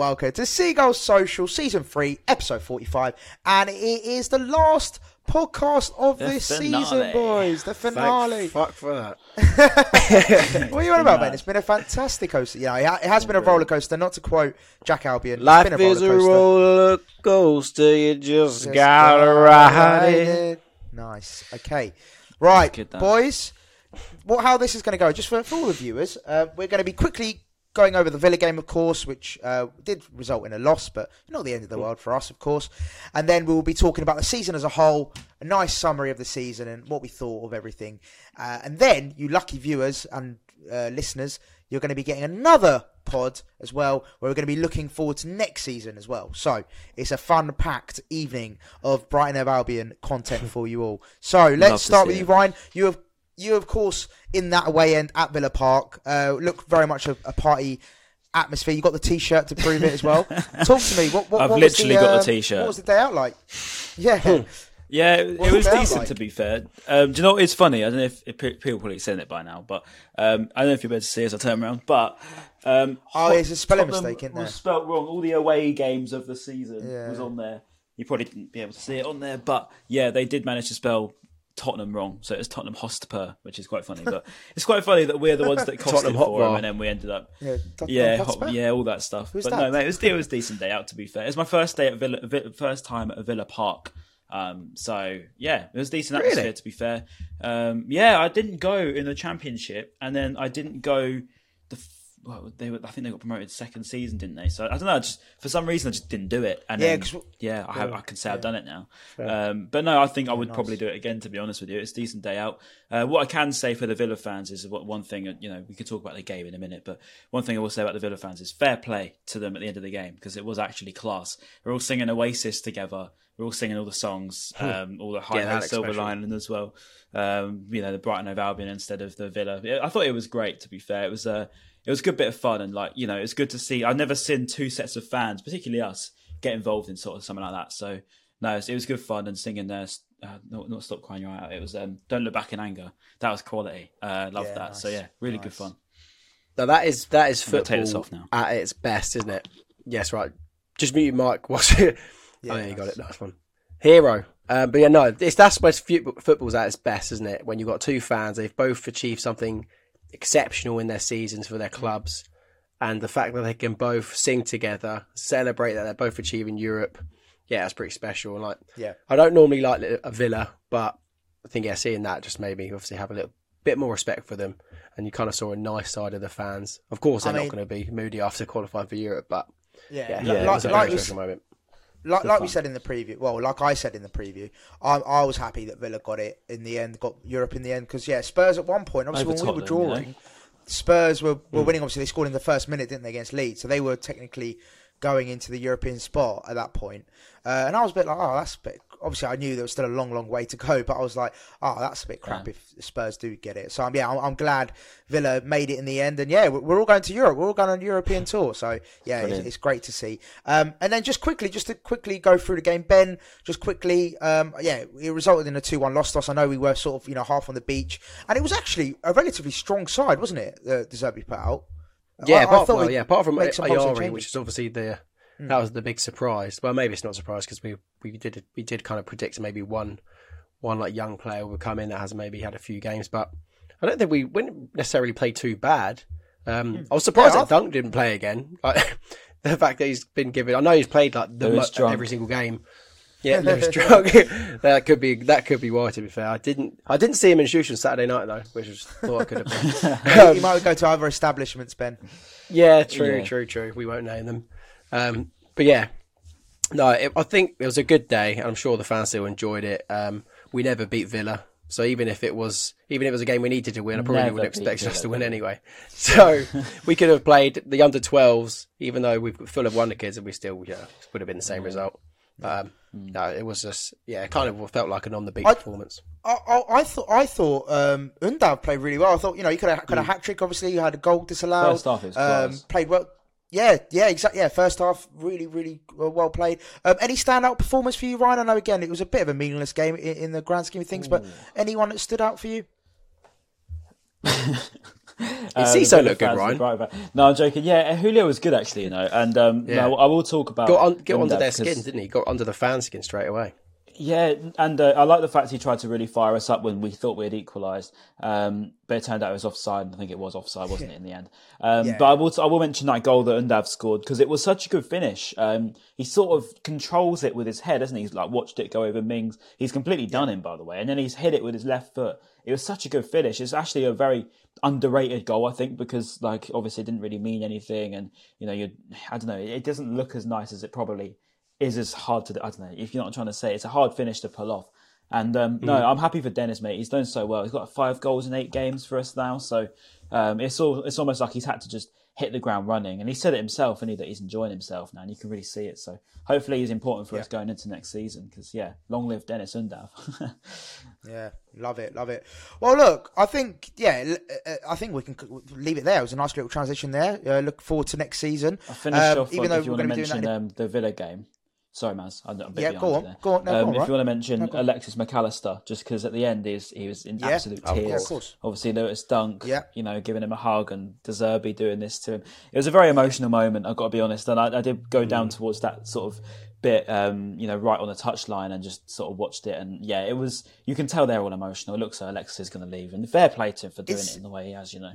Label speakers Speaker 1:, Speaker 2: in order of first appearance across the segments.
Speaker 1: Welcome to Seagull Social Season 3, Episode 45. And it is the last podcast of
Speaker 2: The
Speaker 1: this
Speaker 2: finale.
Speaker 1: season, boys. The finale.
Speaker 3: Fuck for that.
Speaker 1: what are you on about, man? It's been a fantastic coaster. Yeah, it ha- it has been a roller coaster. Not to quote Jack Albion, it's
Speaker 3: Life
Speaker 1: been
Speaker 3: is a roller coaster. You just,
Speaker 1: Just
Speaker 3: gotta
Speaker 1: gotta
Speaker 3: ride it.
Speaker 1: Nice. Okay. Right, boys. What? How this is going to go? Just for, for all the viewers, uh, we're going to be quickly going over the Villa game, of course, which uh, did result in a loss, but not the end of the world for us, of course. And then we will be talking about the season as a whole, a nice summary of the season and what we thought of everything. Uh, and then, you lucky viewers and uh, listeners, you're going to be getting another pod as well, where we're going to be looking forward to next season as well. So it's a fun packed evening of Brighton of Albion content for you all. So let's start with
Speaker 2: it.
Speaker 1: you, Ryan. You have you of course in that away end at Villa Park. Uh, look very much a, a party atmosphere. You got the t-shirt to prove it as well. Talk to me. What, what,
Speaker 2: I've
Speaker 1: what
Speaker 2: literally got the
Speaker 1: um,
Speaker 2: t-shirt.
Speaker 1: What was the day out like? Yeah.
Speaker 2: Yeah, it, it was decent
Speaker 1: like?
Speaker 2: to be fair. Um, do you know what is funny? I don't know if, if pe- people probably said it by now, but um, I don't know if you're able to see as I turn around. But um,
Speaker 1: Oh, it's a spelling
Speaker 2: Tottenham
Speaker 1: mistake, isn't there?
Speaker 2: Was spelt wrong. All the away games of the season
Speaker 1: Yeah.
Speaker 2: was on there. You probably didn't be able to see it on there, but yeah, they did manage to spell Tottenham wrong. So it's Tottenham Hotspur, which is quite funny. But it's quite funny that we're the ones that cost
Speaker 3: Tottenham
Speaker 2: it for them, and then we ended up
Speaker 1: Yeah,
Speaker 2: yeah,
Speaker 1: Hotspur?
Speaker 2: yeah, all that stuff.
Speaker 1: Who's
Speaker 2: but
Speaker 1: that?
Speaker 2: no, mate, it was, it was a decent day out. To be fair, it was my first day at Villa, first time at Villa Park. Um, so yeah, it was a decent atmosphere.
Speaker 1: Really?
Speaker 2: To be fair, um, yeah, I didn't go in the championship, and then I didn't go the. Well, they were. I think they got promoted second season, didn't they? So I don't know. I just for some reason I just didn't do it. And
Speaker 1: Yeah,
Speaker 2: then, yeah, I, have, I can say I've done it now. Um, but no, I think I would
Speaker 1: nice.
Speaker 2: probably do it again. To be honest with you, it's a decent day out. Uh, what I can say for the Villa fans is what one thing. You know, we can talk about the game in a minute, but one thing I will say about the Villa fans is fair play to them at the end of the game because it was actually class. We're all singing Oasis together. We're all singing all the songs, um, all the High
Speaker 3: Yeah, that
Speaker 2: Ho
Speaker 3: looks
Speaker 2: Silver
Speaker 3: special.
Speaker 2: Lining as well. Um, you know, the Brighton of Albion instead of the Villa. I thought it was great. To be fair, it was a it was a good bit of fun and like you know, it's good to see. I've never seen two sets of fans, particularly us, get involved in sort of something like that. So no, it was, it was good fun and singing there. Uh, not, not stop crying your eye out. It was um, don't look back in anger. That was quality. Uh, love
Speaker 1: Yeah,
Speaker 2: that. So yeah, really good fun.
Speaker 3: No, that is that is football
Speaker 2: take this off now.
Speaker 3: at its best, isn't it? Yes, right. Just mute your mic. What's it?
Speaker 1: Yeah,
Speaker 3: oh, yeah, you got it. Nice one. Hero. Um, but yeah, no, it's that's where football's at its best, isn't it? When you've got two fans, they've both achieved something exceptional in their seasons for their mm. clubs, and the fact that they can both sing together, celebrate that they're both achieving Europe, yeah, that's pretty special. Like,
Speaker 1: Yeah.
Speaker 3: I don't normally like a uh, Villa, but I think yeah, seeing that just made me obviously have a little bit more respect for them, and you kind of saw a nice side of the fans. Of course, they're
Speaker 1: I mean-
Speaker 3: not going to be moody after qualifying for Europe, but
Speaker 1: Yeah.
Speaker 3: yeah,
Speaker 2: Yeah,
Speaker 1: like, like we,
Speaker 3: moment.
Speaker 1: Like, like we said in the preview, well, like I said in the preview, I, I was happy that Villa got it in the end, got Europe in the end, because yeah, Spurs at one point, obviously
Speaker 2: Over
Speaker 1: when we were
Speaker 2: Tottenham, you know?
Speaker 1: drawing, Spurs were,
Speaker 2: Mm.
Speaker 1: were winning. Obviously, they scored in the first minute, didn't they, against Leeds? So they were technically going into the European spot at that point. Uh, and I was a bit like, oh, that's a bit obviously I knew there was still a long, long way to go, but I was like, oh, that's a bit crap
Speaker 2: Yeah.
Speaker 1: if Spurs do get it. So um, yeah, I'm, I'm glad Villa made it in the end, and yeah, we're, we're all going to Europe. We're all going on a European tour, so yeah, it's, it's great to see. Um, and then just quickly, just to quickly go through the game, Ben, just quickly, um, yeah, it resulted in a two-one loss to us. I know we were sort of you know half on the beach, and it was actually a relatively strong side, wasn't it? The, the Zerbi put out.
Speaker 3: Yeah,
Speaker 1: I- I
Speaker 3: apart,
Speaker 1: thought
Speaker 3: well, yeah, apart from Ayari, which is obviously the that hmm. was the big surprise. Well, maybe it's not a surprise because we we did we did kind of predict maybe one one like young player would come in that has maybe had a few games, but I don't think we wouldn't necessarily play too bad. Um, hmm. I was surprised
Speaker 1: Yeah,
Speaker 3: that Dunk didn't play again. Like, the fact that he's been given, I know he's played like the mo- every single game. Yeah, Lewis drunk. that could be that could be why. To be fair, I didn't I didn't see him in Shushan Saturday night though, which I thought I could have been.
Speaker 1: you um, might go to other establishments, Ben.
Speaker 3: Yeah, true,
Speaker 2: Yeah.
Speaker 3: true, true. We won't name them. Um, but yeah, no, it, I think it was a good day. I'm sure the fans still enjoyed it. Um, we never beat Villa, so even if it was, even if it was a game we needed to win, I probably
Speaker 2: Never
Speaker 3: would
Speaker 2: beat
Speaker 3: expect us to win anyway. So we could have played the under 12s, even though we've full of wonder kids, and we still yeah, would have been the same result. Um, no, it was just yeah, it kind of felt like an on the beat
Speaker 1: I-
Speaker 3: performance.
Speaker 1: I, I, I thought I thought um, Undav played really well. I thought you know he could have could a hat trick. Obviously, he had a goal disallowed.
Speaker 2: First half,
Speaker 1: um, played well. Yeah, yeah, exactly. Yeah, first half really, really uh, well played. Um, any standout performance for you, Ryan? I know again it was a bit of a meaningless game in, in the grand scheme of things, but anyone that stood out for you?
Speaker 2: Uh,
Speaker 3: Ciso
Speaker 2: the Villa
Speaker 3: looked good, Ryan.
Speaker 2: right. No, I'm joking. Yeah, Julio was good actually, you know. And um,
Speaker 3: Yeah.
Speaker 2: no, I will talk about
Speaker 3: Got on, got under their skin, didn't he? Got under the fan skin straight away.
Speaker 2: Yeah, and uh, I like the fact he tried to really fire us up when we thought we had equalised, um, but it turned out it was offside. I think it was offside, wasn't it, in the end? Um,
Speaker 1: Yeah.
Speaker 2: But I will, I will mention that goal that Undav scored because it was such a good finish. Um, he sort of controls it with his head, doesn't he? He's like watched it go over Mings. He's completely done him, by the way, and then he's hit it with his left foot. It was such a good finish. It's actually a very underrated goal, I think, because like obviously it didn't really mean anything, and you know, you I don't know, it doesn't look as nice as it probably is as hard to. I don't know if you're not trying to say it's a hard finish to pull off. And um, no, I'm happy for Deniz, mate. He's done so well. He's got five goals in eight games for us now, so um, it's all it's almost like he's had to just hit the ground running. And he said it himself, and he that he's enjoying himself now, and you can really see it. So hopefully, he's important for us going into next season because yeah, long live Deniz Undav.
Speaker 1: Yeah, love it, love it. Well, look, I think yeah, uh, I think we can leave it there. It was a nice little transition there. Uh, look forward to next season.
Speaker 2: I finished
Speaker 1: Um,
Speaker 2: off
Speaker 1: even though
Speaker 2: if you
Speaker 1: we're
Speaker 2: want to
Speaker 1: going to doing
Speaker 2: mention
Speaker 1: that.
Speaker 2: um, the Villa game. Sorry, Maz. I'm a bit
Speaker 1: Yeah,
Speaker 2: behind
Speaker 1: go on,
Speaker 2: there.
Speaker 1: go on, no,
Speaker 2: um,
Speaker 1: on,
Speaker 2: if
Speaker 1: right.
Speaker 2: you want to mention
Speaker 1: No.
Speaker 2: Alexis Mac Allister, just because at the end he was, he was in
Speaker 1: Yeah,
Speaker 2: absolute
Speaker 1: of
Speaker 2: tears.
Speaker 1: course.
Speaker 2: Obviously, Lewis Dunk,
Speaker 1: Yeah.
Speaker 2: you know, giving him a hug and De Zerbi doing this to him. It was a very emotional moment. I've got to be honest, and I, I did go down
Speaker 1: Mm.
Speaker 2: towards that sort of bit, um, you know, right on the touchline and just sort of watched it. And yeah, it was. You can tell they're all emotional. It looks like Alexis is going to leave, and fair play to him for doing
Speaker 1: It's-
Speaker 2: it in the way he has. You know.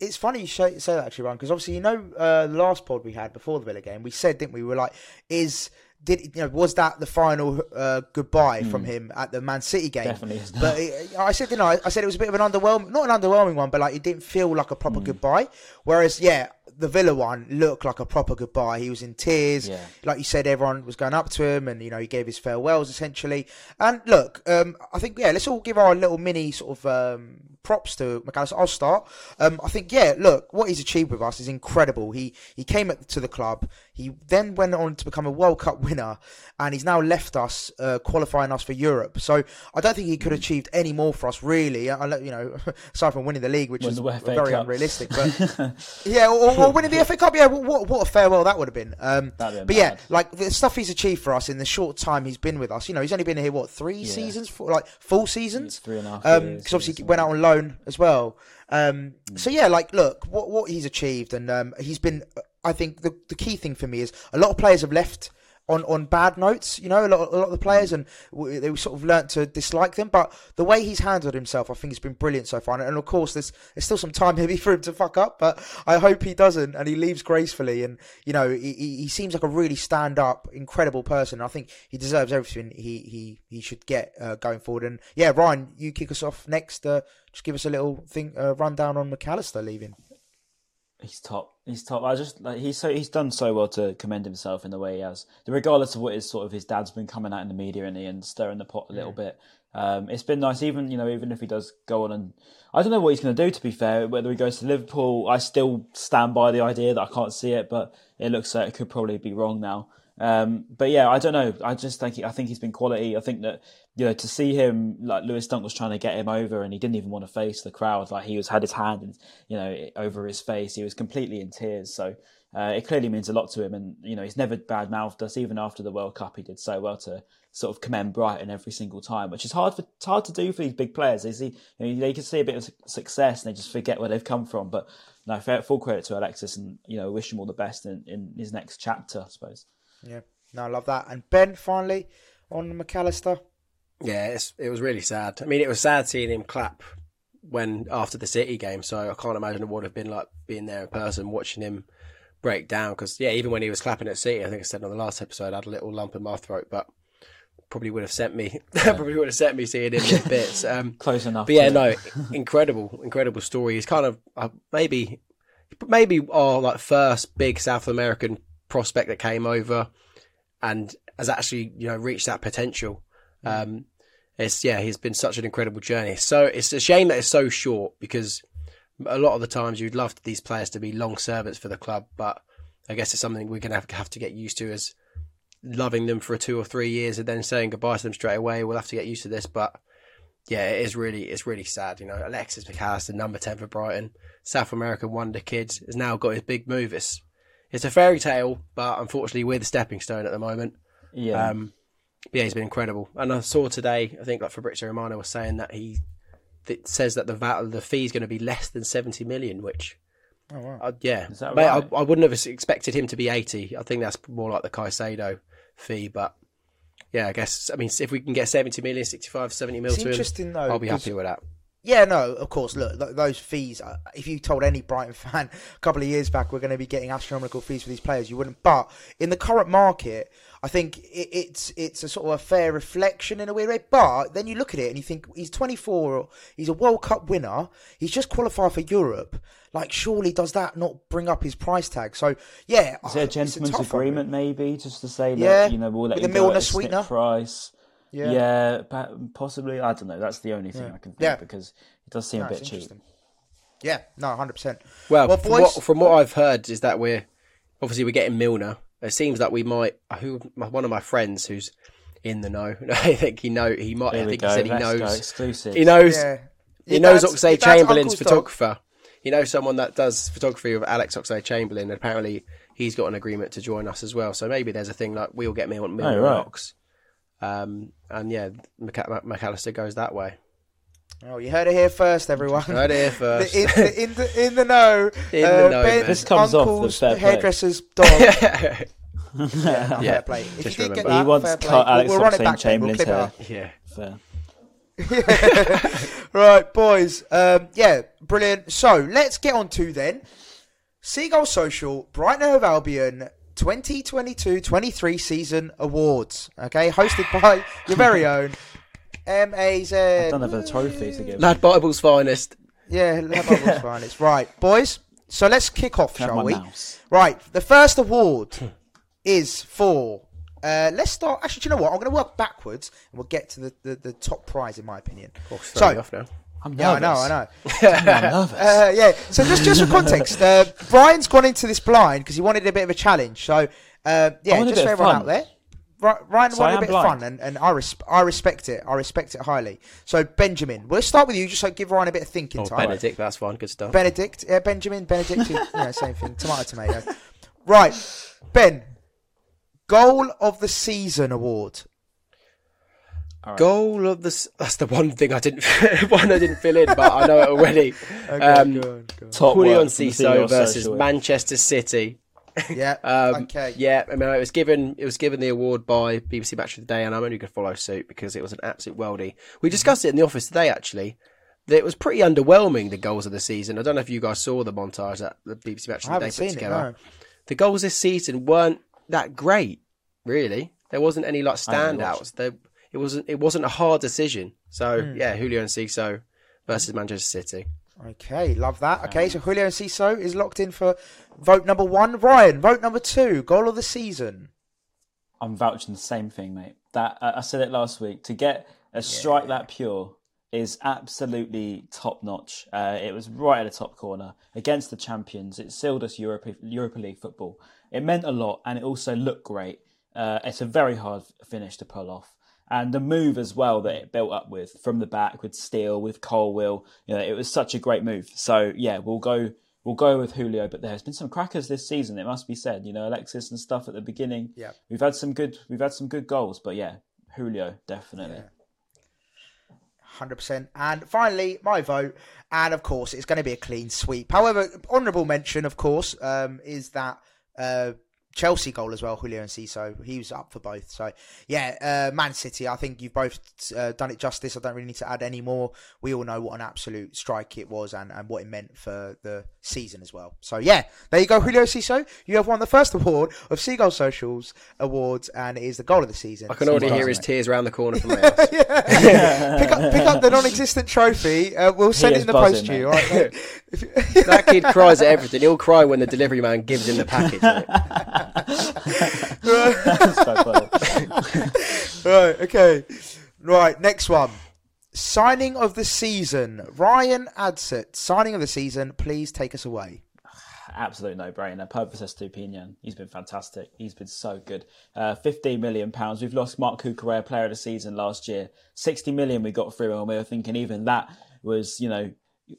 Speaker 1: It's funny you say, say that actually, Ryan, because obviously you know uh, the last pod we had before the Villa game, we said, didn't we? We were like, is did you know was that the final uh, goodbye from him at the Man City game?
Speaker 2: Hmm. Definitely.
Speaker 1: But it, I said, didn't I? I said it was a bit of an underwhelming, not an underwhelming one, but like it didn't feel like a
Speaker 2: Hmm.
Speaker 1: proper goodbye. Whereas, yeah, the Villa one looked like a proper goodbye. He was in tears.
Speaker 2: Yeah.
Speaker 1: Like you said, everyone was going up to him, and you know he gave his farewells essentially. And look, um, I think yeah, let's all give our little mini sort of um, props to Mac Allister. I'll start. Um, I think yeah, look, what he's achieved with us is incredible. He he came at, to the club. He then went on to become a World Cup winner, and he's now left us, uh, qualifying us for Europe. So I don't think he
Speaker 2: Mm.
Speaker 1: could have achieved any more for us, really. I, you know, aside from winning the league, which is very
Speaker 2: Cup.
Speaker 1: unrealistic. But yeah, or, or winning the FA Cup. Yeah, what, what a farewell that would have been. Um,
Speaker 2: been
Speaker 1: but yeah, like the stuff he's achieved for us in the short time he's been with us. You know, he's only been here what three seasons, for like full seasons.
Speaker 2: Three and a half
Speaker 1: Um, because obviously he went out on loan as well. Um, so yeah, like look what what he's achieved, and um, he's been. I think the the key thing for me is a lot of players have left. On, on bad notes, you know, a lot, a lot of the players, and w- they sort of learnt to dislike them. But the way he's handled himself, I think, has been brilliant so far. And, of course, there's there's still some time maybe for him to fuck up, but I hope he doesn't, and he leaves gracefully. And you know, he, he he seems like a really stand up, incredible person. I think he deserves everything he he he should get uh, going forward. And yeah, Ryan, you kick us off next. Uh, just give us a little thing uh, rundown on Mac Allister leaving.
Speaker 2: He's top. He's top. I just like he's so he's done so well to commend himself in the way he has. Regardless of what his sort of his dad's been coming out in the media and, and stirring the pot a little bit. Um, it's been nice, even you know, even if he does go on and I don't know what he's going to do. To be fair, whether he goes to Liverpool, I still stand by the idea that I can't see it, but it looks like it could probably be wrong now. Um, but yeah, I don't know. I just think I think he's been quality. I think that you know to see him like Lewis Dunk was trying to get him over, and he didn't even want to face the crowd. Like he was had his hand, you know, over his face. He was completely in tears. So uh, it clearly means a lot to him, and you know he's never bad mouthed us. Even after the World Cup, he did so well to sort of commend Brighton every single time, which is hard for hard to do for these big players. They see you know, they can see a bit of success and they just forget where they've come from. But no, full credit to Alexis, and you know wish him all the best in, in his next chapter, I suppose.
Speaker 1: Yeah, no, I love that. And Ben, finally on Mac Allister.
Speaker 3: Yeah, it was really sad. I mean, it was sad seeing him clap when after the City game. So I can't imagine it would have been like being there in person, watching him break down. Because yeah, even when he was clapping at City, I think I said on the last episode, I had a little lump in my throat, but probably would have sent me yeah. probably would have sent me seeing him in bits. Um,
Speaker 2: Close enough.
Speaker 3: But yeah, no, incredible, incredible story. He's kind of uh, maybe maybe our like first big South American prospect that came over and has actually you know reached that potential. Um, it's yeah, he's been such an incredible journey. So it's a shame that it's so short because a lot of the times you'd love these players to be long servants for the club, but I guess it's something we're going to have, to get used to as loving them for two or three years and then saying goodbye to them straight away. We'll have to get used to this, but yeah, it is really it's really sad. You know, Alexis Mac Allister, number ten for Brighton, South American wonder kid, has now got his big move. It's it's a fairy tale, but unfortunately we're the stepping stone at the moment.
Speaker 2: Yeah. Um,
Speaker 3: yeah, he's been incredible. And I saw today, I think like Fabrizio Romano was saying that he that says that the VAT, the fee is going to be less than seventy million, which.
Speaker 1: Oh, wow.
Speaker 3: Uh, yeah,
Speaker 2: right? I,
Speaker 3: I, wouldn't have expected him to be eighty. I think that's more like the Caicedo fee, but yeah, I guess I mean if we can get 70 million, 65, 70 mil
Speaker 1: it's
Speaker 3: to
Speaker 1: interesting
Speaker 3: him,
Speaker 1: though,
Speaker 3: I'll be happy with that.
Speaker 1: Yeah, no, of course. Look, those fees. Uh, if you told any Brighton fan a couple of years back we're going to be getting astronomical fees for these players, you wouldn't. But in the current market, I think it, it's it's a sort of a fair reflection in a weird way. But then you look at it and you think he's 24, he's a World Cup winner, he's just qualified for Europe. Like, surely does that not bring up his price tag? So yeah,
Speaker 2: is there a gentleman's a agreement one. maybe just to say that yeah, you know we'll let you the Milner sweetener price? Yeah, yeah, possibly. I don't know. That's the only thing yeah. I can think yeah. because it does seem no, a bit cheap.
Speaker 1: Yeah, no, hundred percent.
Speaker 3: Well, well from, boys... what, from what I've heard is that we're obviously we're getting Milner. It seems that we might. Who one of my friends who's in the know. I think he know he might.
Speaker 2: Here
Speaker 3: I think
Speaker 2: he
Speaker 3: said
Speaker 2: he
Speaker 3: knows. Exclusive. He knows. Yeah. He knows Oxlade Chamberlain's photographer. He knows someone that does photography with Alex Oxlade Chamberlain. Apparently, he's got an agreement to join us as well. So maybe there's a thing like we'll get Milner, Milner oh, right. Ox. Um, and yeah, Mac Allister goes that way.
Speaker 1: Oh, you heard it here first, everyone.
Speaker 3: Heard it here first.
Speaker 1: in, the, in, the, in the know.
Speaker 3: In uh, the know.
Speaker 2: this comes off the
Speaker 1: hairdresser's dog. yeah,
Speaker 3: yeah.
Speaker 1: Fair play. If
Speaker 2: Just
Speaker 1: you
Speaker 2: did remember. get that, he wants cut Alex we'll, we'll Oxlade Chamberlain's hair.
Speaker 3: Yeah,
Speaker 2: fair.
Speaker 1: right, boys. Um, yeah, brilliant. So let's get on to then Seagull Social, Brighton of Albion 2022-23 season awards. Okay, hosted by your very own MAZ.
Speaker 2: I don't have a trophy to give.
Speaker 3: Lad Bible's finest.
Speaker 1: Yeah, Lad Bible's finest. Right, boys. So let's kick off, shall we?
Speaker 2: Mouse.
Speaker 1: Right, the first award is for uh, let's start. Actually, do you know what? I'm going to work backwards, and we'll get to the, the, the top prize, in my opinion.
Speaker 3: Oh, so, off now.
Speaker 2: I'm
Speaker 1: yeah, I know, I
Speaker 2: know. I'm nervous.
Speaker 1: Uh, yeah. So just just for context, uh, Brian's gone into this blind because he wanted a bit of a challenge. So uh, yeah, just for everyone out there. Ryan so wanted a bit blind. of fun, and, and I, res- I respect it. I respect it highly. So, Benjamin, we'll start with you just so give Ryan a bit of thinking
Speaker 3: oh,
Speaker 1: time.
Speaker 3: Benedict, that's fine. Good stuff.
Speaker 1: Benedict, yeah, Benjamin, Benedict, yeah, same thing. Tomato, tomato. Right, Ben, Goal of the season award.
Speaker 3: Right. Goal of the that's the one thing I didn't one I didn't fill in, but I know it already.
Speaker 1: okay, um, go on, go on.
Speaker 3: Top Julio Enciso versus Manchester City.
Speaker 1: Yeah.
Speaker 3: um,
Speaker 1: okay.
Speaker 3: Yeah. I mean, it was given it was given the award by BBC Match of the Day, and I'm only going to follow suit because it was an absolute worldie. We discussed it in the office today, actually. It was pretty underwhelming the goals of the season. I don't know if you guys saw the montage that the BBC Match of the Day put together.
Speaker 1: It, no.
Speaker 3: The goals this season weren't that great, really. There wasn't any like standouts. There, it wasn't. It wasn't a hard decision. So mm. yeah, Julio Enciso versus Manchester City.
Speaker 1: Okay, love that. Okay, so Julio Enciso is locked in for vote number one. Ryan, vote number two. Goal of the season.
Speaker 2: I'm vouching the same thing, mate. That uh, I said it last week. To get a strike yeah. that pure is absolutely top notch. Uh, it was right at the top corner against the champions. It sealed us Europa, Europa League football. It meant a lot, and it also looked great. Uh, it's a very hard finish to pull off. And the move as well that it built up with from the back with Steele, with Colwill, you know, it was such a great move. So yeah, we'll go we'll go with Julio, but there's been some crackers this season. It must be said, you know, Alexis and stuff at the beginning.
Speaker 1: Yeah.
Speaker 2: we've had some good we've had some good goals, but yeah, Julio definitely.
Speaker 1: Hundred percent. And finally, my vote, and of course, it's going to be a clean sweep. However, honourable mention, of course, um, is that uh, Chelsea goal as well, Julio Enciso. He was up for both. So, yeah, uh, Man City, I think you've both uh, done it justice. I don't really need to add any more. We all know what an absolute strike it was and, and what it meant for the season as well. So, yeah, there you go, Julio Enciso. You have won the first award of Seagull Socials Awards, and it is the goal of the season.
Speaker 3: I can already hear his tears around the corner from my house.
Speaker 1: pick, up, pick up the non-existent trophy. Uh, we'll send it
Speaker 2: is
Speaker 1: in the post to you. All right,
Speaker 3: that kid cries at everything. He'll cry when the delivery man gives him the package. Mate.
Speaker 2: so funny.
Speaker 1: right, okay. Right, next one. Signing of the season. Ryan Adsett. Signing of the season. Please take us away.
Speaker 2: absolute no-brainer. Pervis Estupiñán. He's been fantastic. He's been so good. Uh, 15 million pounds. We've lost Marc Cucurella, player of the season last year. 60 million we got through, and we were thinking even that was, you know,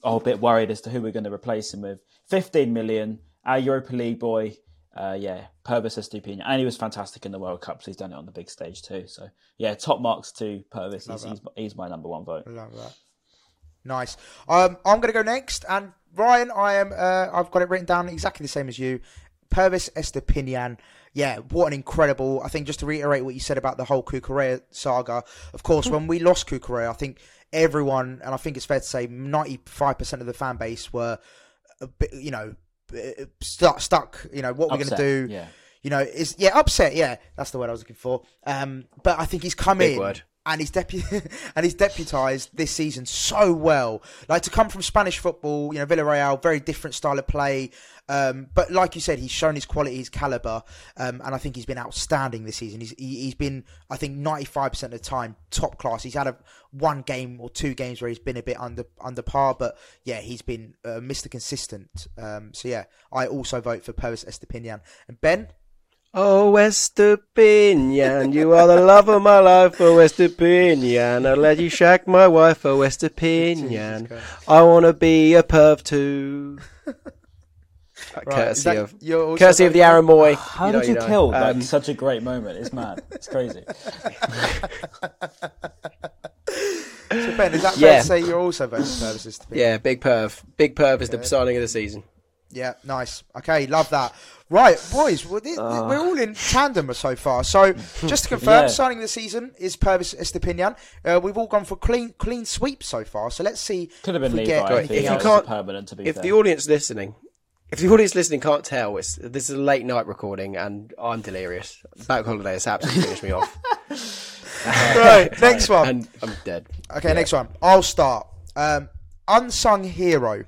Speaker 2: a bit worried as to who we're going to replace him with. 15 million. Our Europa League boy. Uh, yeah, Pervis Estupiñán. And he was fantastic in the World Cup, so he's done it on the big stage too. So, yeah, top marks to Pervis. He's, he's, he's my number one vote.
Speaker 1: Love that. Nice. Um, I'm going to go next, and Ryan, I am. Uh, I've got it written down exactly the same as you. Pervis Estupiñán. Yeah, what an incredible. I think just to reiterate what you said about the whole Cucurella saga. Of course, when we lost Cucurella, I think everyone, and I think it's fair to say, 95% of the fan base were, a bit, you know, stuck. Stuck. You know what we're going to do.
Speaker 2: yeah.
Speaker 1: You know, is yeah upset. Yeah, that's the word I was looking for. Um, but I think he's come
Speaker 3: Big
Speaker 1: in
Speaker 3: word.
Speaker 1: And he's depu- and he's deputized this season so well. Like to come from Spanish football, you know, Villarreal, very different style of play. Um, but like you said, he's shown his quality, his caliber, um, and I think he's been outstanding this season. He's he, he's been, I think, ninety five percent of the time top class. He's had a one game or two games where he's been a bit under under par, but yeah, he's been uh, Mr. Consistent. Um, so yeah, I also vote for Pervis Estupiñán and Ben.
Speaker 3: Oh, Estupiñán, you are the love of my life, oh Estupiñán. I'll let you shack my wife, oh Estupiñán. I want to be a perv too.
Speaker 1: Right, is
Speaker 3: courtesy
Speaker 1: that-
Speaker 3: of courtesy of the Aaron Moy.
Speaker 2: How
Speaker 3: know,
Speaker 2: did you,
Speaker 3: know.
Speaker 2: kill
Speaker 3: Um,
Speaker 2: like, such a great moment? It's mad. It's crazy.
Speaker 1: So Ben, is that fair
Speaker 3: Yeah.
Speaker 1: to say you're also voting for Pervis Estupiñán?
Speaker 3: yeah, big perv. Big perv is the signing of the season.
Speaker 1: Yeah, nice. Okay, love that. Right, boys, we're, we're all in tandem so far. So, just to confirm,
Speaker 2: Yeah.
Speaker 1: signing the season is Pervis Estupiñán. Uh, we've all gone for clean clean sweep so far. So let's see.
Speaker 2: Could have been
Speaker 1: if we
Speaker 2: Levi
Speaker 1: get
Speaker 2: if,
Speaker 3: if you can't-
Speaker 2: permanent. To be
Speaker 3: If
Speaker 2: fair.
Speaker 3: the audience listening, if the audience listening can't tell, it's this is a late night recording and I'm delirious. Bank holiday has absolutely finished me off,
Speaker 1: right, next one.
Speaker 3: and I'm dead.
Speaker 1: Okay, next one. I'll start. Um, unsung hero.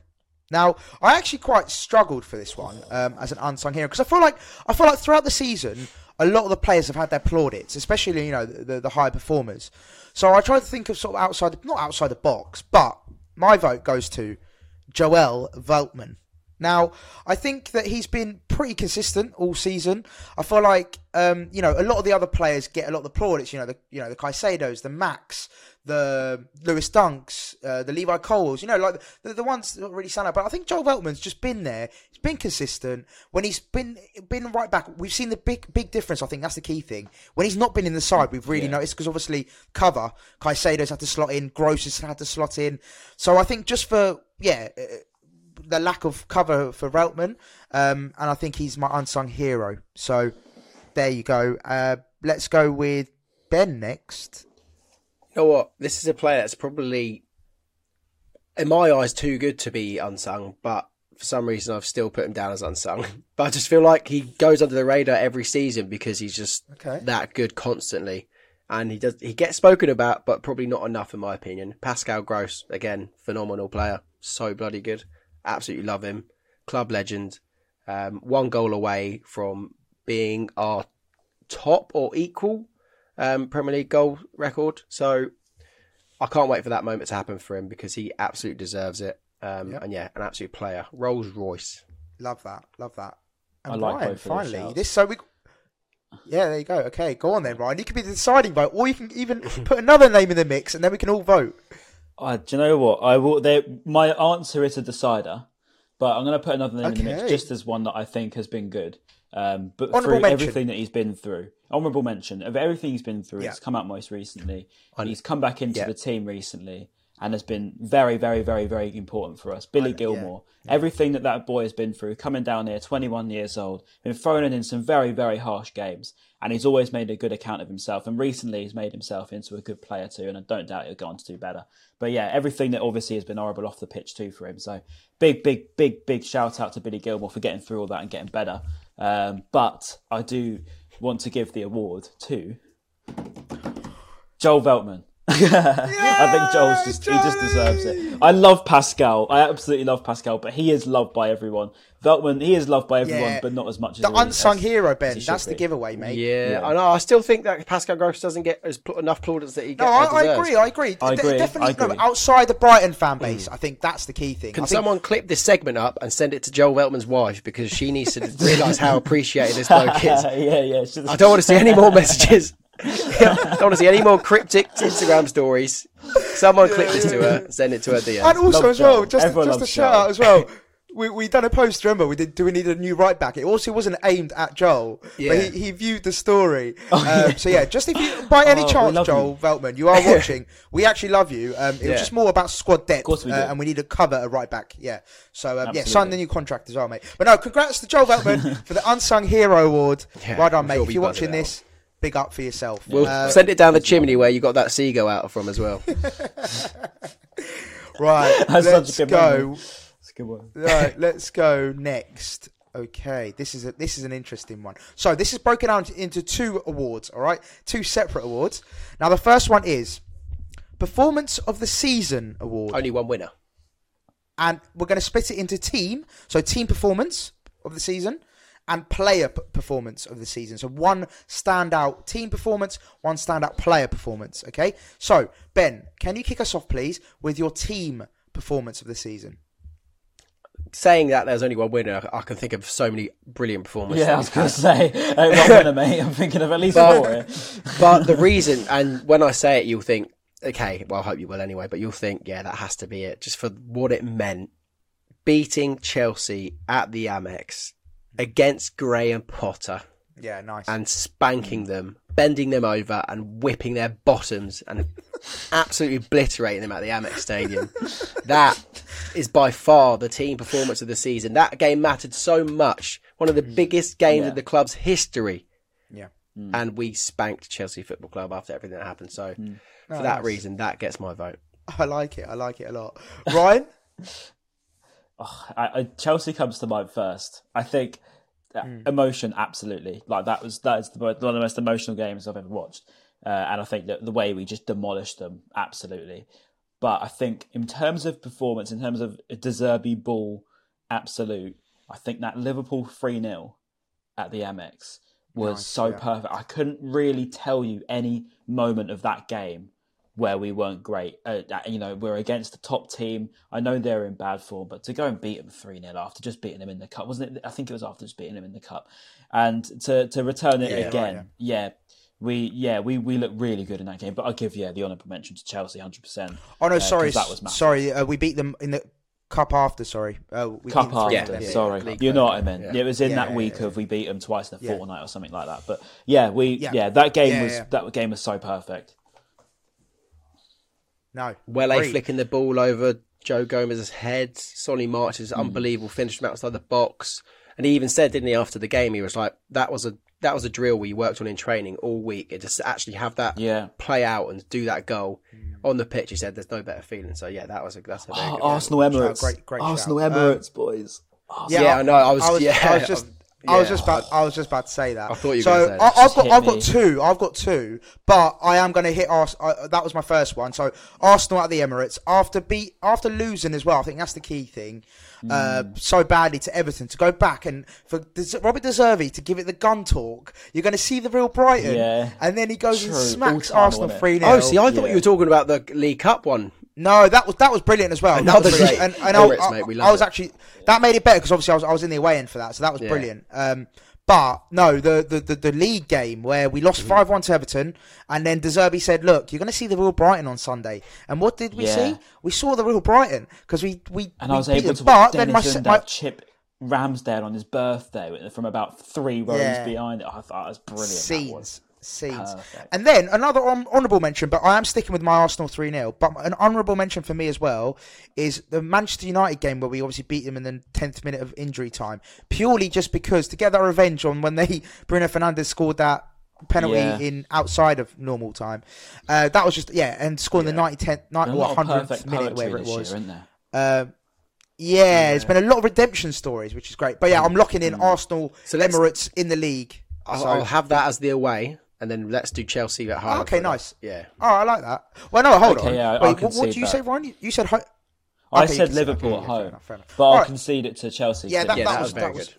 Speaker 1: Now, I actually quite struggled for this one um, as an unsung hero because I feel like I feel like throughout the season, a lot of the players have had their plaudits, especially you know the, the, the high performers. So I tried to think of sort of outside, not outside the box, but my vote goes to Joel Veltman. Now, I think that he's been pretty consistent all season. I feel like um, you know a lot of the other players get a lot of the plaudits. You know the you know the Caicedos, the Max, the Lewis Dunks, uh, the Levi Coles. You know like the, the ones that really stand out. But I think Joel Veltman's just been there. He's been consistent. When he's been been right back, we've seen the big big difference. I think that's the key thing. When he's not been in the side, we've really noticed because obviously cover Caicedo's had to slot in, Gross has had to slot in. So I think just for yeah. The lack of cover for Veltman, um, and I think he's my unsung hero. So there you go. Uh, let's go with Ben next.
Speaker 3: You know what? This is a player that's probably, in my eyes, too good to be unsung, but for some reason I've still put him down as unsung. But I just feel like he goes under the radar every season because he's just
Speaker 1: Okay.
Speaker 3: that good constantly. And he does he gets spoken about, but probably not enough in my opinion. Pascal Gross, again, phenomenal player. So bloody good. Absolutely love him. Club legend. Um, one goal away from being our top or equal um, Premier League goal record. So I can't wait for that moment to happen for him because he absolutely deserves it. Um,
Speaker 1: Yep.
Speaker 3: And yeah, an absolute player. Rolls Royce.
Speaker 1: Love that. Love that. And
Speaker 2: I like
Speaker 1: Brian,
Speaker 2: both of those
Speaker 1: finally, this so we. Yeah, there you go. Okay, go on then, Ryan. You can be the deciding vote, or you can even put another name in the mix, and then we can all vote.
Speaker 2: Uh, do you know what? I will. There, my answer is a decider, but I'm going to put another name in the mix just as one that I think has been good. Um, but
Speaker 1: Honourable
Speaker 2: through
Speaker 1: mention.
Speaker 2: everything that he's been through, honourable mention of everything he's been through,
Speaker 1: Yeah.
Speaker 2: he's come out most recently. He's come back into
Speaker 3: Yeah.
Speaker 2: the team recently and has been very, very, very, very important for us. Billy Gilmour, everything that that boy has been through, coming down here, 21 years old, been thrown in some very, very harsh games, and he's always made a good account of himself. And recently, he's made himself into a good player too, and I don't doubt he'll go on to do better. But yeah, everything that obviously has been horrible off the pitch too for him. So big, big, big, big shout out to Billy Gilmour for getting through all that and getting better. Um, but I do want to give the award to Joel Veltman. I think Joel's just he just deserves it. I love Pascal. I absolutely love Pascal, but he is loved by everyone. Veltman, he is loved by everyone,
Speaker 1: Yeah.
Speaker 2: but not as much as
Speaker 1: The unsung
Speaker 2: as-
Speaker 1: hero, Ben. That's the
Speaker 2: be.
Speaker 1: giveaway, mate.
Speaker 3: Yeah,
Speaker 2: Yeah.
Speaker 3: I know. I still think that Pascal Gross doesn't get as pl- enough plaudits that he
Speaker 1: No,
Speaker 3: gets.
Speaker 1: I, I agree. I agree.
Speaker 2: I
Speaker 1: De-
Speaker 2: agree,
Speaker 1: Definitely,
Speaker 2: I agree.
Speaker 1: No, outside the Brighton fan mm. base, I think that's the key thing.
Speaker 3: Can
Speaker 1: I think-
Speaker 3: someone clip this segment up and send it to Joel Veltman's wife because she needs to realise how appreciated this bloke is.
Speaker 2: yeah, yeah.
Speaker 3: I don't want to see any more messages. I don't want to see any more cryptic Instagram stories. Someone clip this to her, send it to her DM.
Speaker 1: And also
Speaker 2: Love
Speaker 1: as well,
Speaker 2: Joel.
Speaker 1: just,
Speaker 2: Everyone
Speaker 1: just a
Speaker 2: loves
Speaker 1: shout
Speaker 2: Joel.
Speaker 1: out as well. We we done a post. Remember, we did. Do we need a new right back? It also wasn't aimed at Joel,
Speaker 3: Yeah.
Speaker 1: but he, he viewed the story. um, so yeah, just if you by any
Speaker 2: Oh, we
Speaker 1: chance,
Speaker 2: love
Speaker 1: Joel Veltman, you are watching, we actually love you. Um, it
Speaker 3: Yeah.
Speaker 1: was just more about squad depth,
Speaker 2: course we
Speaker 1: uh, and we need to cover a right back. Yeah. So um, yeah,
Speaker 2: Absolutely.
Speaker 1: sign the new contract as well, mate. But no, congrats to Joel Veltman for the unsung hero award.
Speaker 3: Yeah,
Speaker 1: right on,
Speaker 3: I'm
Speaker 1: mate.
Speaker 3: sure
Speaker 1: if
Speaker 3: we
Speaker 1: you're
Speaker 3: buzz it
Speaker 1: watching
Speaker 3: out.
Speaker 1: this, big up for yourself.
Speaker 3: We'll
Speaker 1: Uh,
Speaker 3: send it down the chimney where you got that seagull out from as well.
Speaker 1: right,
Speaker 2: That's such a
Speaker 1: let's
Speaker 2: good
Speaker 1: go.
Speaker 2: moment. It's a good one.
Speaker 1: right, let's go next. Okay, this is a, this is an interesting one. So this is broken down into two awards. All right, two separate awards. Now the first one is performance of the season award,
Speaker 3: Only one winner.
Speaker 1: and we're going to split it into team. So team performance of the season and player p- performance of the season. So one standout team performance, one standout player performance. Okay. So Ben, can you kick us off, please, with your team performance of the season?
Speaker 3: Saying that there's only one winner, I can think of so many brilliant performances.
Speaker 2: Yeah, I was going to say, uh, one winner, mate. I'm thinking of at least
Speaker 3: But-
Speaker 2: four. here.
Speaker 3: but the reason, and when I say it, you'll think, okay, well, I hope you will anyway, but you'll think, yeah, that has to be it, just for what it meant. Beating Chelsea at the Amex against Graham Potter
Speaker 1: Yeah, nice.
Speaker 3: and spanking them, bending them over and whipping their bottoms and absolutely obliterating them at the Amex Stadium. that is by far the team performance of the season. That game mattered so much. One of the mm. biggest games
Speaker 2: Yeah.
Speaker 3: of the club's history.
Speaker 1: yeah. Mm.
Speaker 3: And we spanked Chelsea Football Club after everything that happened. So, mm. for
Speaker 1: Oh,
Speaker 3: that
Speaker 1: nice.
Speaker 3: reason, that gets my vote.
Speaker 1: I like it. I like it a lot. Ryan?
Speaker 2: I, I, Chelsea comes to mind first. I think uh, emotion, absolutely. Like that was that is the, one of the most emotional games I've ever watched, uh, and I think that the way we just demolished them, absolutely. But I think in terms of performance, in terms of a De Zerbi ball, absolute. I think that Liverpool three 0 at the Amex was
Speaker 1: Nice,
Speaker 2: so
Speaker 1: yeah.
Speaker 2: perfect. I couldn't really tell you any moment of that game where we weren't great. Uh, you know, we're against the top team. I know they're in bad form, but to go and beat them 3 0 after just beating them in the cup, wasn't it? I think it was after just beating them in the cup. And to, to return it
Speaker 1: Yeah,
Speaker 2: again,
Speaker 1: right,
Speaker 2: yeah. We yeah we, we look really good in that game, but I'll give yeah the honourable mention to Chelsea hundred percent.
Speaker 1: Oh no,
Speaker 2: Uh,
Speaker 1: sorry,
Speaker 2: that was massive.
Speaker 1: sorry. Uh, we beat them in the cup after. Sorry, uh, we
Speaker 2: Cup after,
Speaker 1: yeah.
Speaker 2: sorry,
Speaker 3: League
Speaker 2: you know what I meant.
Speaker 3: yeah.
Speaker 2: It was in
Speaker 1: Yeah,
Speaker 2: that
Speaker 1: yeah,
Speaker 2: week
Speaker 1: yeah.
Speaker 2: of we beat them twice in a
Speaker 1: Yeah.
Speaker 2: fortnight or something like that. But yeah, we
Speaker 1: Yeah.
Speaker 2: yeah, that game
Speaker 1: Yeah,
Speaker 2: was
Speaker 1: yeah.
Speaker 2: that game was so perfect.
Speaker 1: No,
Speaker 3: Wele
Speaker 1: agreed.
Speaker 3: flicking the ball over Joe Gomez's head. Solly March's hmm. unbelievable finish from outside the box. And he even said, didn't he, after the game, he was like, "That was a that was a drill we worked on in training all week. It just to actually have that
Speaker 2: Yeah.
Speaker 3: play out and do that goal hmm. on the pitch." He said, "There's no better feeling." So yeah, that was a that's a very
Speaker 2: Oh,
Speaker 3: good
Speaker 2: Arsenal
Speaker 1: Shout,
Speaker 2: Emirates,
Speaker 1: great- great
Speaker 2: Arsenal
Speaker 1: shout. Um,
Speaker 2: Emirates, boys.
Speaker 3: Yeah, I know, I was- yeah,
Speaker 1: I was just. I was just about. I was just about to say that.
Speaker 3: I thought you were
Speaker 1: so
Speaker 3: gonna say that.
Speaker 1: I, I've got. I've got two. I've got two. But I am going to hit Ars. Uh, that was my first one. So Arsenal at the Emirates after beat after losing as well. I think that's the key thing. Uh,
Speaker 2: Mm.
Speaker 1: so badly to Everton to go back and for Des- Robert De Zerbi to give it the gun talk. You're going to see the real Brighton.
Speaker 2: Yeah.
Speaker 1: And then he goes and smacks Arsenal
Speaker 2: wasn't
Speaker 1: three 0
Speaker 3: Oh, see, I thought
Speaker 2: Yeah.
Speaker 3: you were talking about the League Cup one.
Speaker 1: No, that was that was brilliant as well. That
Speaker 3: Another
Speaker 1: was
Speaker 3: great
Speaker 1: and, and I, I-
Speaker 3: mate,
Speaker 1: I was
Speaker 3: it.
Speaker 1: actually that made it better because obviously I was I was in the away end for that, so that was
Speaker 3: Yeah.
Speaker 1: brilliant. Um, But no, the, the, the, the league game where we
Speaker 2: Mm-hmm.
Speaker 1: lost 5 1 to Everton, and then De Zerbi said, Look, you're going to see the real Brighton on Sunday. And what did we
Speaker 2: Yeah.
Speaker 1: see? We saw the real Brighton because we, we,
Speaker 2: And
Speaker 1: we
Speaker 2: I was able
Speaker 1: them.
Speaker 2: to
Speaker 1: But then my,
Speaker 2: Dennis
Speaker 1: se-
Speaker 2: Undav
Speaker 1: my,
Speaker 2: chip Ramsdale on his birthday from about three rows
Speaker 1: Yeah.
Speaker 2: behind it. I thought that was brilliant. That
Speaker 1: scenes. Scenes.
Speaker 2: Perfect.
Speaker 1: And then another hon- honourable mention, but I am sticking with my Arsenal 3 0. But an honourable mention for me as well is the Manchester United game where we obviously beat them in the 10th minute of injury time. Purely just because to get that revenge on when they Bruno Fernandes scored that penalty
Speaker 2: Yeah.
Speaker 1: in outside of normal time. Uh, that was just, yeah, and scoring the 90, 10, 90
Speaker 2: A
Speaker 1: or
Speaker 2: lot of
Speaker 1: 100th minute,
Speaker 2: poetry
Speaker 1: whatever it
Speaker 2: this year,
Speaker 1: was.
Speaker 2: isn't there?
Speaker 1: Um, yeah, there's been a lot of redemption stories, which is great. But yeah, I'm locking in Arsenal,
Speaker 3: So
Speaker 1: Emirates in the league.
Speaker 3: I'll,
Speaker 1: So-
Speaker 3: I'll have that as the away, and then let's do Chelsea at home.
Speaker 1: okay, nice.
Speaker 3: Yeah.
Speaker 1: Oh, I like that. Well, no, hold
Speaker 2: Okay,
Speaker 1: on.
Speaker 2: yeah, I- I
Speaker 1: Wait, what, what
Speaker 2: concede
Speaker 1: did you
Speaker 2: that.
Speaker 1: say, Ryan? You, you said ho-
Speaker 2: I
Speaker 1: Okay, you
Speaker 2: said
Speaker 1: can say-
Speaker 2: Liverpool
Speaker 1: okay,
Speaker 2: at
Speaker 1: yeah, fair
Speaker 2: home,
Speaker 1: enough, fair enough.
Speaker 2: but I'll
Speaker 1: Alright.
Speaker 2: concede it to Chelsea.
Speaker 1: Yeah, that,
Speaker 3: Yeah,
Speaker 1: that,
Speaker 3: that
Speaker 1: was,
Speaker 3: was very
Speaker 1: that was
Speaker 3: good.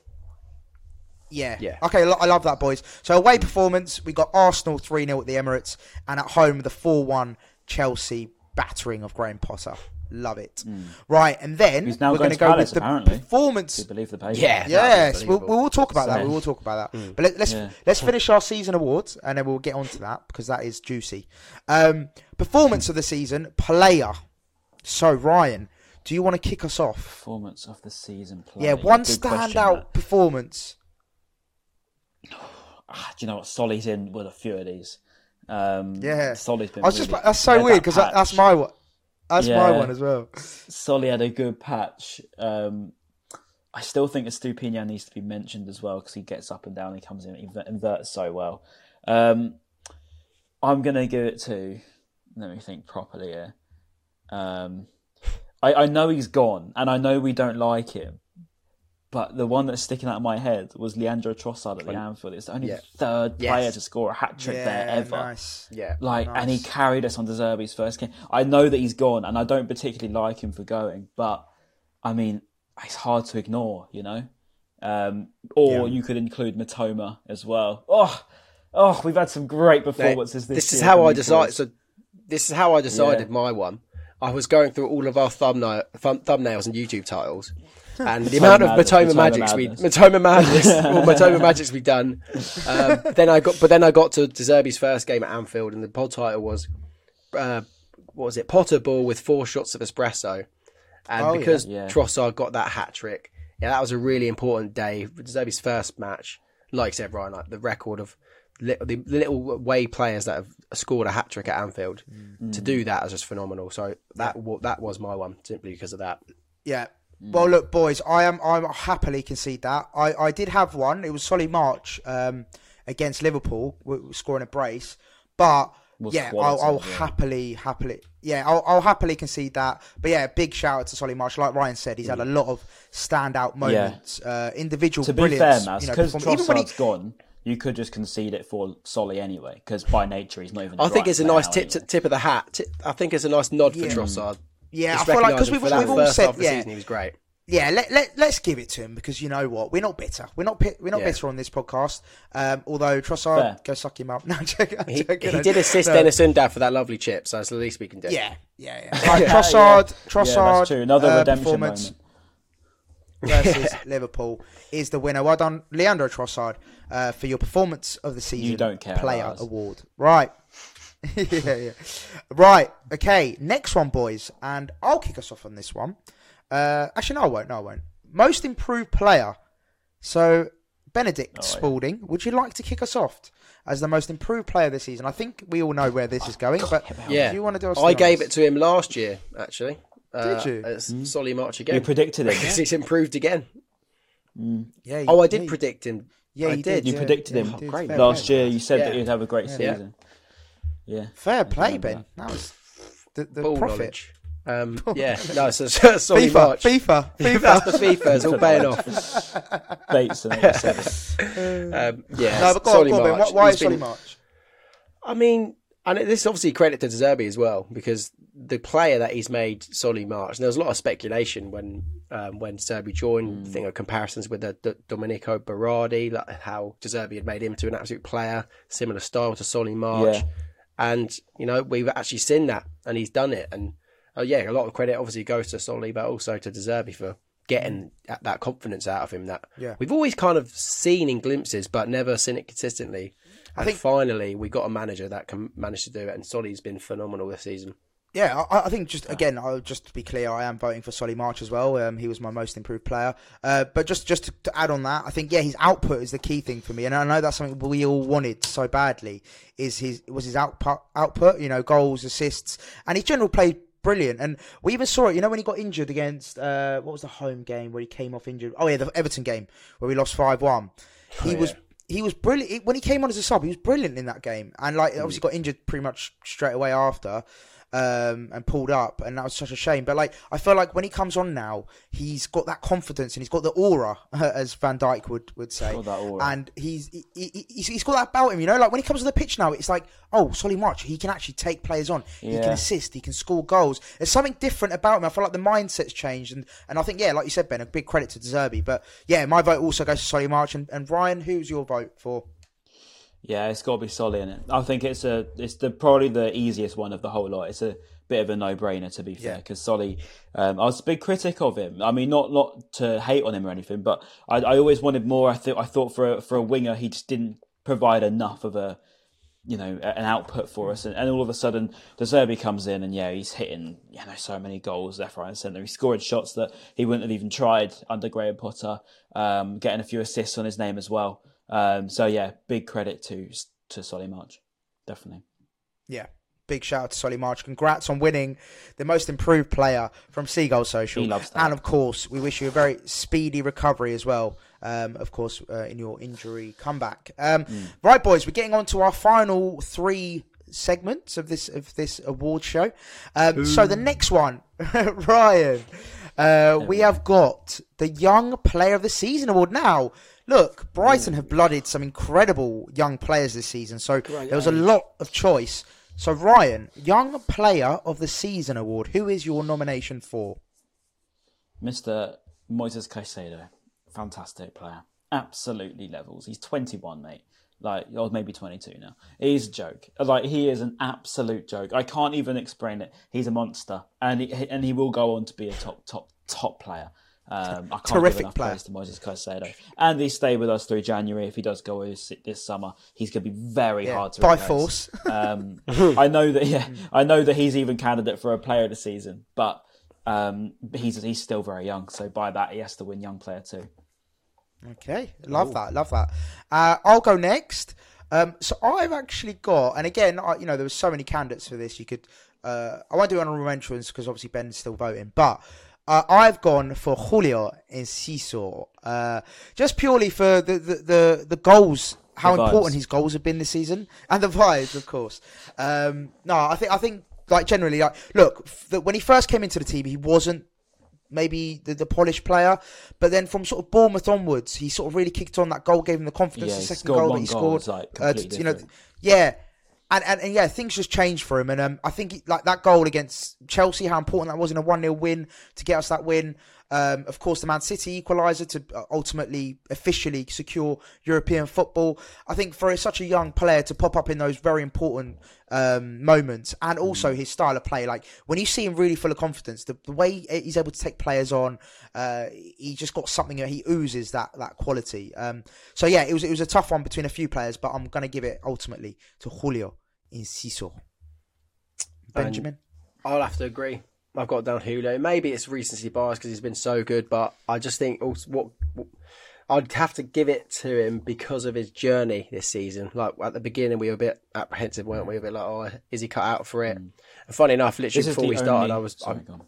Speaker 1: Yeah.
Speaker 3: Yeah.
Speaker 1: Okay, I love that, boys. So away performance, we got Arsenal 3 0 at the Emirates, and at home, the 4 1 Chelsea battering of Graham Potter. Love it. Right, and then
Speaker 2: Who's now
Speaker 1: we're
Speaker 2: going
Speaker 1: going to
Speaker 2: to
Speaker 1: go
Speaker 2: Palace,
Speaker 1: with the
Speaker 2: apparently.
Speaker 1: performance.
Speaker 2: You believe the paper?
Speaker 3: Yeah.
Speaker 1: Yes, we'll, we will talk about that. We will talk about that. But let, let's
Speaker 2: Yeah.
Speaker 1: let's finish our season awards, and then we'll get onto that because that is juicy. Um, performance of the season, player. So Ryan, do you want to kick us off?
Speaker 2: Performance of the season. Play.
Speaker 1: Yeah, one
Speaker 2: Good
Speaker 1: standout
Speaker 2: that.
Speaker 1: performance.
Speaker 2: Ah, do you know what? Solly's in with a few of these. Um,
Speaker 1: Yeah.
Speaker 2: Solly's been.
Speaker 1: I was just that's so weird because that, that's
Speaker 2: patch.
Speaker 1: my That's my one as well.
Speaker 2: Solly had a good patch. Um, I still think Estupiñán needs to be mentioned as well because he gets up and down. He comes in, he inverts so well. Um, I'm gonna give it to. Let me think properly here. Um, I, I know he's gone, and I know we don't like him, but the one that's sticking out of my head was Leandro Trossard at the Anfield. It's the only
Speaker 3: Yeah.
Speaker 2: third
Speaker 3: Yes.
Speaker 2: player to score a hat trick there ever.
Speaker 1: nice.
Speaker 3: Yeah.
Speaker 2: Like, and he carried us on De Zerbi's first game. I know that he's gone, and I don't particularly like him for going, but I mean, it's hard to ignore, you know. Um, or you could include Mitoma as well. Oh, oh, we've had some great performances this,
Speaker 3: This is how I decided. So this is how I decided
Speaker 2: Yeah.
Speaker 3: my one. I was going through all of our thumbnail, thumb, thumbnails and YouTube titles, and the amount of Mitoma
Speaker 2: Mitoma
Speaker 3: magics we
Speaker 2: Madness.
Speaker 3: Mitoma madness or Mitoma magics we done. Um, then I got, but then I got to De Zerbi's first game at Anfield, and the pod title was, uh, what was it? Potter ball with four shots of espresso, and
Speaker 1: Oh,
Speaker 3: because
Speaker 2: Yeah.
Speaker 3: Trossard got that hat trick, yeah, that was a really important day. De Zerbi's first match, like you said, Ryan, like the record of li- the little way players that have scored a hat trick at Anfield to do that is just phenomenal. So that that was my one simply because of that.
Speaker 1: Yeah. Well, look, boys, I am I'm happily concede that. I, I did have one. It was Solly March um, against Liverpool, w- w- scoring a brace. But
Speaker 2: Was
Speaker 1: yeah, I'll, I'll
Speaker 2: yeah.
Speaker 1: happily, happily, yeah, I'll, I'll happily concede that. But yeah, big shout out to Solly March. Like Ryan said, he's had a lot of standout moments, uh, individual
Speaker 2: to be fair,
Speaker 1: brilliance.
Speaker 2: Maz,
Speaker 1: you know,
Speaker 2: because
Speaker 1: even when he-
Speaker 2: Trossard's gone, you could just concede it for Solly anyway, because by nature he's not even.
Speaker 3: I think it's a nice tip
Speaker 2: anyway.
Speaker 3: tip of the hat. Tip, I think it's a nice nod
Speaker 1: Yeah.
Speaker 3: for Trossard.
Speaker 1: Yeah, I feel like because we've, we've all
Speaker 3: first
Speaker 1: said
Speaker 3: half
Speaker 1: yeah,
Speaker 3: season he was great.
Speaker 1: yeah, let, let, let's give it to him because you know what? We're not bitter. We're not pi- we're not
Speaker 3: Yeah.
Speaker 1: bitter on this podcast. Um, although Trossard,
Speaker 2: Fair.
Speaker 1: go suck him up. No, I'm joking, I'm
Speaker 3: He,
Speaker 1: joking.
Speaker 3: he did assist
Speaker 1: No.
Speaker 3: Deniz Undav for that lovely chip, so that's the least we can do.
Speaker 1: Yeah, yeah, yeah. Right, Trossard, Trossard,
Speaker 2: Yeah, that's true. Another
Speaker 1: uh,
Speaker 2: redemption
Speaker 1: performance
Speaker 2: moment.
Speaker 1: versus Liverpool is the winner. Well done, Leandro Trossard, uh, for your performance of the season.
Speaker 2: You don't care
Speaker 1: player award. Right. yeah, yeah. Right. Okay. Next one, boys, and I'll kick us off on this one. Uh, actually, no, I won't. No, I won't. Most improved player. So, Benedict
Speaker 2: Oh, yeah.
Speaker 1: Spalding, would you like to kick us off as the most improved player this season? I think we all know where this is going, but
Speaker 3: Yeah.
Speaker 1: do you want to do? us
Speaker 3: I gave it to him last year, actually. Uh,
Speaker 1: Did you?
Speaker 3: It's Solly March again.
Speaker 2: You predicted it.
Speaker 3: because he's improved again.
Speaker 1: Yeah. you-
Speaker 3: Oh, I did
Speaker 1: yeah,
Speaker 3: predict him.
Speaker 1: Yeah,
Speaker 3: I
Speaker 1: you
Speaker 3: did.
Speaker 1: did.
Speaker 2: You
Speaker 1: yeah,
Speaker 2: predicted
Speaker 1: yeah,
Speaker 2: him
Speaker 1: you did.
Speaker 3: Great.
Speaker 2: Last year, you said
Speaker 3: Yeah.
Speaker 2: that he'd have a great
Speaker 3: Yeah.
Speaker 2: season. Yeah.
Speaker 1: Fair play, Ben. That was the, the
Speaker 3: Ball
Speaker 1: profit.
Speaker 3: knowledge. Um, yeah, no, so, so Solly
Speaker 1: FIFA,
Speaker 3: March.
Speaker 1: FIFA,
Speaker 3: That's
Speaker 1: FIFA.
Speaker 3: the FIFA. It's all paying off.
Speaker 2: Bates and all seven.
Speaker 3: Um, yeah,
Speaker 1: No, but go on,
Speaker 3: Solly
Speaker 1: go on, Ben.
Speaker 3: March.
Speaker 1: Why, why
Speaker 3: He's
Speaker 1: is Solly
Speaker 3: been-
Speaker 1: March?
Speaker 3: I mean, and this is obviously credit to De Zerbi as well because the player that he's made Solly March. And there was a lot of speculation when um, when De Zerbi joined. I think of comparisons with the, the Domenico Berardi, like how De Zerbi had made him to an absolute player, similar style to Solly March.
Speaker 2: Yeah.
Speaker 3: And you know we've actually seen that, and he's done it. And uh, yeah, a lot of credit obviously goes to Solly, but also to De Zerbi for getting that confidence out of him that
Speaker 1: Yeah.
Speaker 3: we've always kind of seen in glimpses, but never seen it consistently. And
Speaker 1: think-
Speaker 3: finally, we got a manager that can manage to do it, and Solly's been phenomenal this season.
Speaker 1: Yeah, I, I think just again, I'll just to be clear, I am voting for Solly March as well. Um, he was my most improved player. Uh, but just just to, to add on that, I think yeah, his output is the key thing for me, and I know that's something we all wanted so badly. Is his was his output output? You know, goals, assists, and his general play brilliant. And we even saw it. You know, when he got injured against uh, what was the home game where he came off injured? Oh yeah, the Everton game where we lost five one. He was. He was brilliant when he came on as a sub. He was brilliant in that game, and like obviously got injured pretty much straight away after um, and pulled up, and that was such a shame. But like, I feel like when he comes on now, he's got that confidence and he's got the aura, as Van Dijk would would say,
Speaker 2: Got that aura.
Speaker 1: and he's he, he, he's, he's got that about him. You know, like when he comes to the pitch now, it's like, oh, Solly March, he can actually take players on. He can assist. He can score goals. There's something different about him. I feel like the mindset's changed, and and I think yeah, like you said, Ben, a big credit to De Zerbi. But yeah, my vote also goes to Solly March and, and Ryan. Who's your vote for?
Speaker 2: Yeah, it's got to be Solly in it. I think it's a it's the probably the easiest one of the whole lot. It's a bit of a no brainer to be fair
Speaker 1: Yeah.
Speaker 2: because Solly, um, I was a big critic of him. I mean, not not to hate on him or anything, but I, I always wanted more. I thought I thought for a, for a winger he just didn't provide enough of a you know an output for us, and, and all of a sudden De Zerbi comes in and yeah he's hitting you know so many goals left, right, and centre. He's scoring shots that he wouldn't have even tried under Graham Potter, um, getting a few assists on his name as well. Um, so yeah, big credit to to Solly March, definitely.
Speaker 1: Yeah. Big shout out to Solly March. Congrats on winning the most improved player from Seagull Social.
Speaker 2: He loves that.
Speaker 1: And of course, we wish you a very speedy recovery as well. Um, of course, uh, in your injury comeback. Um,
Speaker 2: Mm.
Speaker 1: Right, boys, we're getting on to our final three segments of this of this award show. Um, so the next one, Ryan, uh, we have got the Young Player of the Season award. Now, look, Brighton mm. have blooded some incredible young players this season, so there was a lot of choice. So, Ryan, Young Player of the Season award. Who is your nomination for?
Speaker 2: Mr. Moises Caicedo, fantastic player. Absolutely levels. He's 21, mate. Like, or maybe 22 now. He's a joke. Like, he is an absolute joke. I can't even explain it. He's a monster, and he, and he will go on to be a top, top, top player. Um, I can't
Speaker 1: Terrific
Speaker 2: give enough
Speaker 1: player.
Speaker 2: praise to Moises Caicedo, and he stay with us through January. If he does go this, summer, he's going to be very
Speaker 1: Yeah,
Speaker 2: hard to
Speaker 1: by
Speaker 2: replace.
Speaker 1: force.
Speaker 2: Um, I know that. Yeah, I know that he's even candidate for a player of the season, but um, he's he's still very young. So by that, he has to win young player too.
Speaker 1: Okay, love that, love that. Uh, I'll go next. Um, so I've actually got, and again, I, you know, there were so many candidates for this. You could, uh, I won't do honorable mentions because obviously Ben's still voting, but uh, I've gone for Julio Enciso, uh, just purely for the the the, the goals. How
Speaker 2: The
Speaker 1: important his goals have been this season, and the vibes, of course. Um, no, I think I think like generally, like look, f- the, when he first came into the team, he wasn't maybe the, the polished player. But then from sort of Bournemouth onwards, he sort of really kicked on. That goal gave him the confidence.
Speaker 2: Yeah,
Speaker 1: the second goal that he scored,
Speaker 2: like,
Speaker 1: uh, you know, yeah. And, and, and yeah, things just changed for him. And um, I think he, like that goal against Chelsea, how important that was in a 1 0 win to get us that win. Um, of course, the Man City equaliser to uh, ultimately, officially secure European football. I think for such a young player to pop up in those very important um, moments, and also his style of play, like when you see him really full of confidence, the, the way he's able to take players on, uh, he just got something that he oozes that that quality. Um, so yeah, it was it was a tough one between a few players, but I'm gonna give it ultimately to Julio Enciso. Benjamin.
Speaker 3: I'll have to agree. I've got down Julio. Maybe it's recency bias because he's been so good, but I just think also what, what I'd have to give it to him because of his journey this season. Like at the beginning, we were a bit apprehensive, weren't we? A bit like, oh, is he cut out for it? Mm. And funny enough, literally before we started,
Speaker 2: only-
Speaker 3: I was
Speaker 2: Sorry,
Speaker 3: I,
Speaker 2: go on.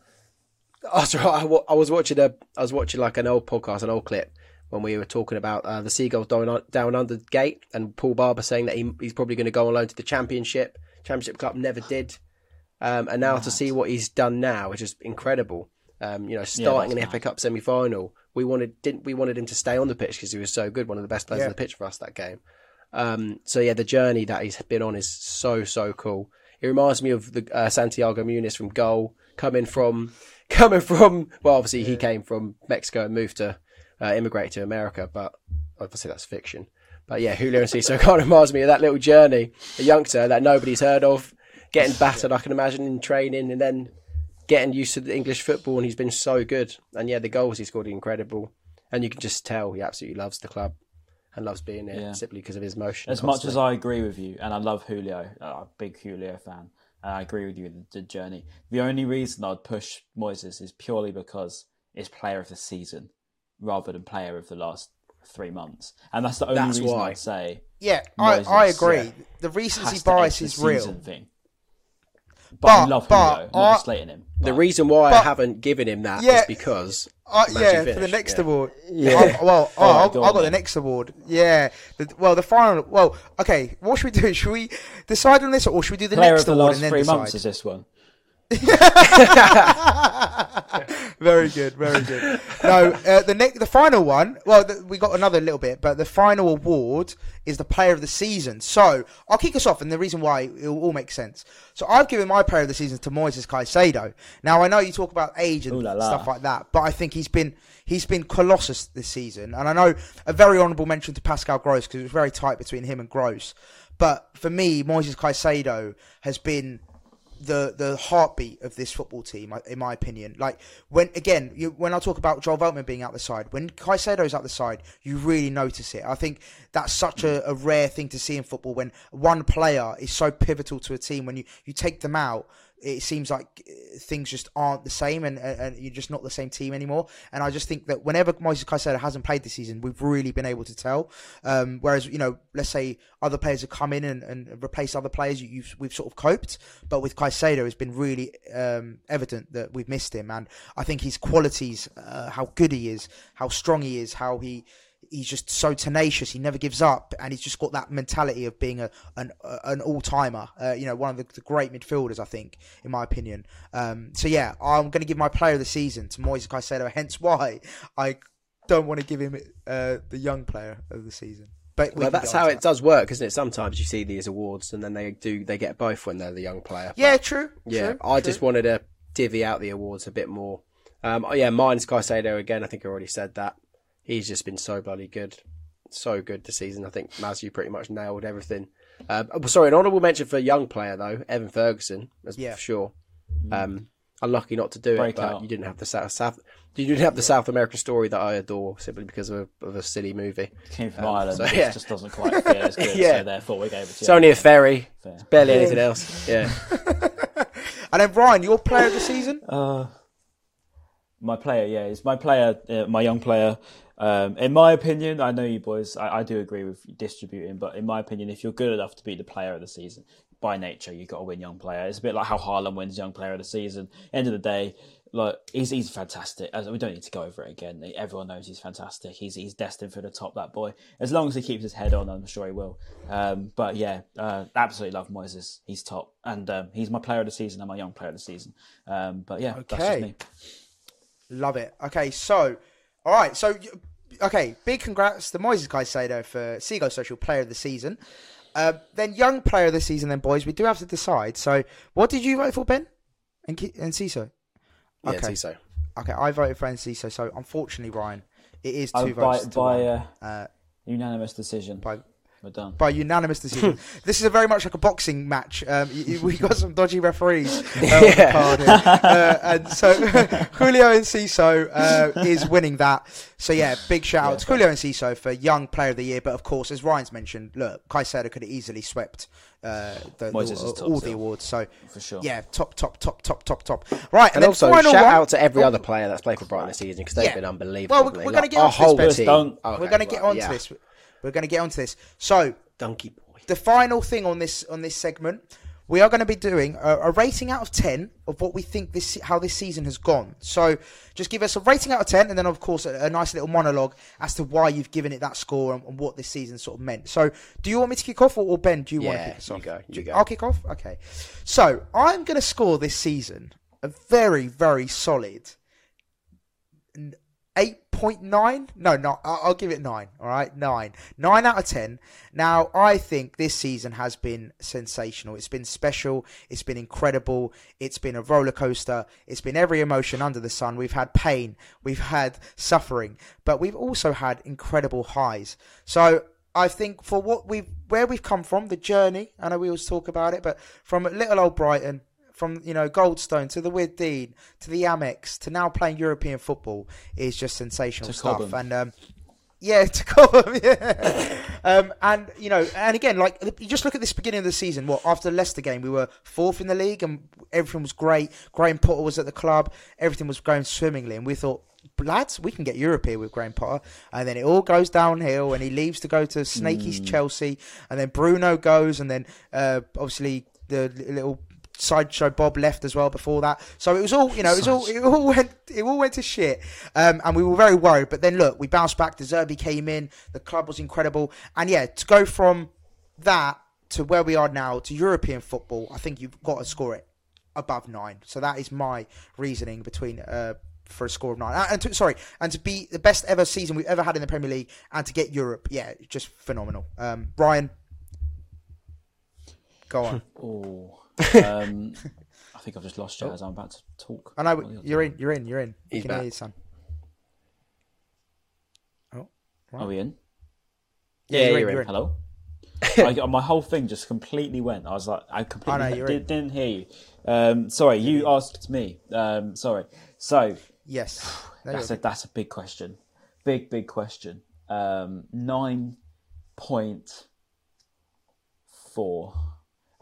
Speaker 3: That's right. I, wa- I was watching a, I was watching like an old podcast, an old clip when we were talking about uh, the Seagulls down, down under the gate, and Paul Barber saying that he, he's probably going to go on loan to the Championship. Championship club never did, um, and now to see what he's done now, which is incredible. Um, you know, starting in the
Speaker 2: that's
Speaker 3: FA Cup semi final, we wanted didn't we wanted him to stay on the pitch because he was so good, one of the best players
Speaker 1: Yeah.
Speaker 3: on the pitch for us that game. Um, so yeah, the journey that he's been on is so so cool. It reminds me of the uh, Santiago Muñez from goal, coming from coming from well, obviously he came from Mexico and moved to uh, immigrate to America, but obviously that's fiction. But yeah, Julio Enciso kind of reminds me of that little journey, a youngster that nobody's heard of, getting battered. I can imagine in training, and then getting used to the English football, and he's been so good. And yeah, the goals he scored are incredible, and you can just tell he absolutely loves the club and loves being there
Speaker 2: Yeah.
Speaker 3: simply because of his motion.
Speaker 2: As much as I agree with you, and I love Julio, uh, a big Julio fan, and I agree with you with the journey. The only reason I'd push Moises is purely because it's player of the season rather than player of the last three months, and that's the only
Speaker 3: That's
Speaker 2: reason
Speaker 3: why.
Speaker 2: I'd say
Speaker 1: Yeah, I, I agree.
Speaker 2: yeah,
Speaker 1: The recency
Speaker 2: has to edge
Speaker 1: bias is real.
Speaker 2: Thing. But, I
Speaker 1: But-
Speaker 2: love
Speaker 1: but
Speaker 2: Julio. I'm
Speaker 1: I-
Speaker 2: not slating him.
Speaker 3: the reason why I haven't given him that is
Speaker 1: Yeah.
Speaker 3: because
Speaker 1: Uh,
Speaker 3: Imagine
Speaker 1: yeah, for the next
Speaker 3: yeah.
Speaker 1: award.
Speaker 3: Yeah.
Speaker 1: Oh, well, oh,
Speaker 2: All right,
Speaker 1: I'll, I'll got the next award. Yeah. The, well, the final. Well, okay. What should we do? Should we decide on this, or should we do the
Speaker 2: player
Speaker 1: next
Speaker 2: of the
Speaker 1: award
Speaker 2: last
Speaker 1: and then
Speaker 2: three
Speaker 1: decide?
Speaker 2: months is this one.
Speaker 1: very good, very good. No, uh, the next, the final one. Well, th we got another little bit, but the final award is the player of the season. So I'll kick us off, and the reason why it will all make sense. So I've given my player of the season to Moises Caicedo. Now I know you talk about age and
Speaker 2: Ooh la la.
Speaker 1: stuff like that, but I think he's been he's been colossus this season, and I know a very honourable mention to Pascal Gross because it was very tight between him and Gross. But for me, Moises Caicedo has been the the heartbeat of this football team, in my opinion. Like when again, you, when I talk about Joel Veltman being out the side, when Caicedo's out the side, you really notice it. I think that's such a, a rare thing to see in football when one player is so pivotal to a team. When you, you take them out, it seems like uh, things just aren't the same, and, and you're just not the same team anymore. And I just think that whenever Moises Caicedo hasn't played this season, we've really been able to tell. Um, whereas you know, let's say other players have come in and, and replaced other players, you, you've we've sort of coped. But with Caicedo, it's been really um, evident that we've missed him, and I think his qualities, uh, how good he is, how strong he is, how he he's just so tenacious. He never gives up, and he's just got that mentality of being a an, an all timer. Uh, you know, one of the, the great midfielders, I think, in my opinion. Um, so yeah, I'm going to give my player of the season to Moises Caicedo. Hence why I don't want to give him uh, the young player of the season. But
Speaker 3: well, that's how
Speaker 1: onto
Speaker 3: it does work, isn't it? Sometimes you see these awards, and then they do they get both when they're the young player.
Speaker 1: that. Yeah, true.
Speaker 3: Yeah,
Speaker 1: true,
Speaker 3: I
Speaker 1: true.
Speaker 3: just wanted to divvy out the awards a bit more. Um, oh, yeah, mine's Caicedo again. I think I already said that. He's just been so bloody good, so good this season. I think Maz, you pretty much nailed everything. Um, oh, sorry, an honourable mention for a young player though, Evan Ferguson, as
Speaker 1: Yeah.
Speaker 3: for sure. Um, unlucky not to do it,
Speaker 2: Breakout.
Speaker 3: but you didn't have the South, South you didn't have the South American story that I adore simply because of a, of a silly movie.
Speaker 2: Came from
Speaker 3: Um,
Speaker 2: Ireland,
Speaker 3: so,
Speaker 2: it
Speaker 3: yeah.
Speaker 2: just doesn't quite fit as good.
Speaker 3: Yeah.
Speaker 2: So therefore, we gave it to
Speaker 3: It's only a ferry,
Speaker 2: Fair.
Speaker 3: barely anything else. Yeah.
Speaker 1: And then Brian, your player of the season?
Speaker 2: Uh, my player, yeah, is my player, uh, my young player. Um, in my opinion, I know you boys, I, I do agree with distributing, but in my opinion, if you're good enough to be the player of the season, by nature, you've got to win young player. It's a bit like how Haaland wins young player of the season. End of the day, like he's he's fantastic. We don't need to go over it again. Everyone knows he's fantastic. He's he's destined for the top. That boy. As long as he keeps his head on, I'm sure he will. Um, but yeah, uh, absolutely love Moises. He's top, and um, he's my player of the season and my young player of the season. Um, but yeah, that's just
Speaker 1: Okay.
Speaker 2: me.
Speaker 1: Love it. Okay, so, all right, so, okay, big congrats to Moises Caicedo for Seagull Social Player of the Season. Uh, then Young Player of the Season, then, boys, we do have to decide. So, what did you vote for, Ben? And, Ki- and Ciso?
Speaker 3: Yeah,
Speaker 1: Okay.
Speaker 3: Tiso.
Speaker 1: Okay, I voted for Enciso, so unfortunately, Ryan, it is two
Speaker 2: Oh, by
Speaker 1: votes to
Speaker 2: by
Speaker 1: one.
Speaker 2: uh,
Speaker 1: Uh,
Speaker 2: unanimous decision.
Speaker 1: by
Speaker 2: We're done.
Speaker 1: by unanimous decision. this is a very much like a boxing match. Um, y- y- we got some dodgy referees uh, on the card here. Uh, and so Julio Enciso uh, is winning that. So yeah, big shout out to Julio Enciso for Young Player of the Year. But of course, as Ryan's mentioned, look, Caicedo could have easily swept uh, the, the-
Speaker 2: is top
Speaker 1: all the awards. So
Speaker 2: For sure.
Speaker 1: yeah, top, top, top, top, top, top. Right, and,
Speaker 3: And also,
Speaker 1: final
Speaker 3: shout
Speaker 1: one-
Speaker 3: out to every
Speaker 1: Oh,
Speaker 3: other player that's played for Brighton this season because they've
Speaker 1: Yeah.
Speaker 3: been unbelievable.
Speaker 1: Well, we're, we're
Speaker 3: they?
Speaker 1: going to get
Speaker 3: our
Speaker 1: onto this.
Speaker 2: Chris,
Speaker 1: Ben.
Speaker 3: team.
Speaker 2: don't-
Speaker 3: Okay,
Speaker 1: we're going to get onto
Speaker 3: yeah.
Speaker 1: this. We're going to get onto this. So
Speaker 3: Donkey boy.
Speaker 1: the final thing on this on this segment, we are going to be doing a, a rating out of ten of what we think this how this season has gone. So just give us a rating out of ten, and then of course a, a nice little monologue as to why you've given it that score and, and what this season sort of meant. So do you want me to kick off, or, or Ben? Do you want to kick us
Speaker 3: you
Speaker 1: off?
Speaker 3: go, you go.
Speaker 1: I'll kick off. Okay. So I'm going to score this season a very very solid eight point nine. No, no, I- I'll give it nine. All right, nine, nine out of ten. Now, I think this season has been sensational. It's been special. It's been incredible. It's been a roller coaster. It's been every emotion under the sun. We've had pain. We've had suffering, but we've also had incredible highs. So. I think for what we've where we've come from, the journey. I know we always talk about it, but from little old Brighton, from you know Goldstone to the Withdean to the Amex to now playing European football is just sensational stuff.
Speaker 2: Cobham.
Speaker 1: And um, yeah, to Cobham, yeah. um, and you know, and again, like you just look at this beginning of the season. What after the Leicester game, we were fourth in the league, and everything was great. Graham Potter was at the club, everything was going swimmingly, and we thought. Lads, we can get Europe here with Graham Potter, and then it all goes downhill, and he leaves to go to Snakey's Chelsea, and then Bruno goes, and then uh, obviously the little sideshow Bob left as well before that. So it was all, you know, it was all, it all went, it all went to shit. Um, and we were very worried. But then look, we bounced back. De Zerbi came in. The club was incredible. And yeah, to go from that to where we are now to European football, I think you've got to score it above nine. So that is my reasoning between. Uh, for a score of nine, and to, sorry, and to be the best ever season we've ever had in the Premier League, and to get Europe, yeah, just phenomenal. Um, Ryan, go on.
Speaker 2: Oh, um, I think I've just lost you as I'm about to talk.
Speaker 1: I know
Speaker 2: What are you-
Speaker 1: you're in. You're in. You're in.
Speaker 3: He's
Speaker 1: you can
Speaker 3: back.
Speaker 1: hear you, son. Oh,
Speaker 2: Are we in?
Speaker 3: Yeah,
Speaker 1: you're,
Speaker 3: you're
Speaker 1: in.
Speaker 3: in.
Speaker 1: You're in.
Speaker 2: Hello. I, my whole thing just completely went. I was like, I completely
Speaker 1: I know,
Speaker 2: did, didn't hear you. Um, sorry, you asked me. Um, sorry. So
Speaker 1: Yes.
Speaker 2: That's a that's a big question. Big big question. Um, Nine point four.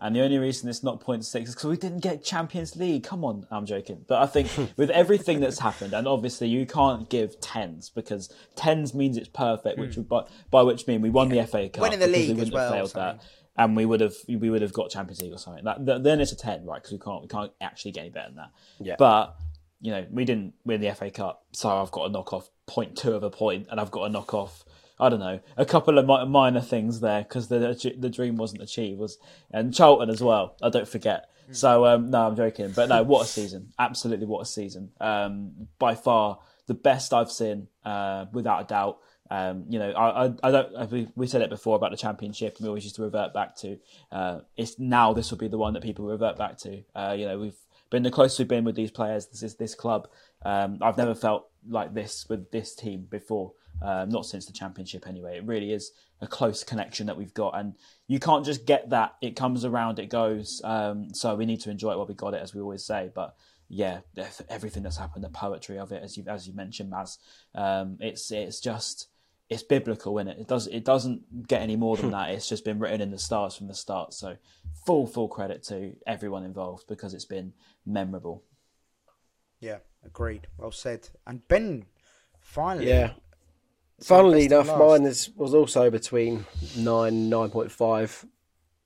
Speaker 2: And the only reason it's not 0.6 is because we didn't get Champions League. Come on, I'm joking. But I think with everything that's happened, and obviously you can't give tens because tens means it's perfect, which would, by, by which mean we won the FA Cup.
Speaker 1: Hmm. Winning the league
Speaker 2: we wouldn't have
Speaker 1: well,
Speaker 2: failed
Speaker 1: something.
Speaker 2: that, and we would have we would have got Champions League or something. That, that- then it's a ten, right? Because we can't we can't actually get any better than that.
Speaker 3: Yeah.
Speaker 2: But you know, we didn't win the FA Cup, so I've got to knock off 0.2 of a point, and I've got to knock off, I don't know, a couple of mi- minor things there because the the dream wasn't achieved. Was and Charlton as well. I don't forget. So um, no, I'm joking, but no, what a season! Absolutely, what a season! Um, by far the best I've seen, uh, without a doubt. Um, you know, I, I, I don't. I- We, we said it before about the championship, and we always used to revert back to. Uh, it's now this will be the one that people revert back to. Uh, you know, we've been the closest we've been with these players. This is this club. Um, I've never felt like this with this team before. Um, not since the championship, anyway. It really is a close connection that we've got, and you can't just get that. It comes around, it goes. Um, so we need to enjoy it while we got it, as we always say. But yeah, everything that's happened, the poetry of it, as you as you mentioned, Maz, um, it's it's just it's biblical, is it? It does it doesn't get any more than that. It's just been written in the stars from the start. So full full credit to everyone involved because it's been memorable.
Speaker 1: Yeah, agreed. Well said. And Ben, finally.
Speaker 3: Yeah. Funnily enough, mine is, was also between nine nine point five.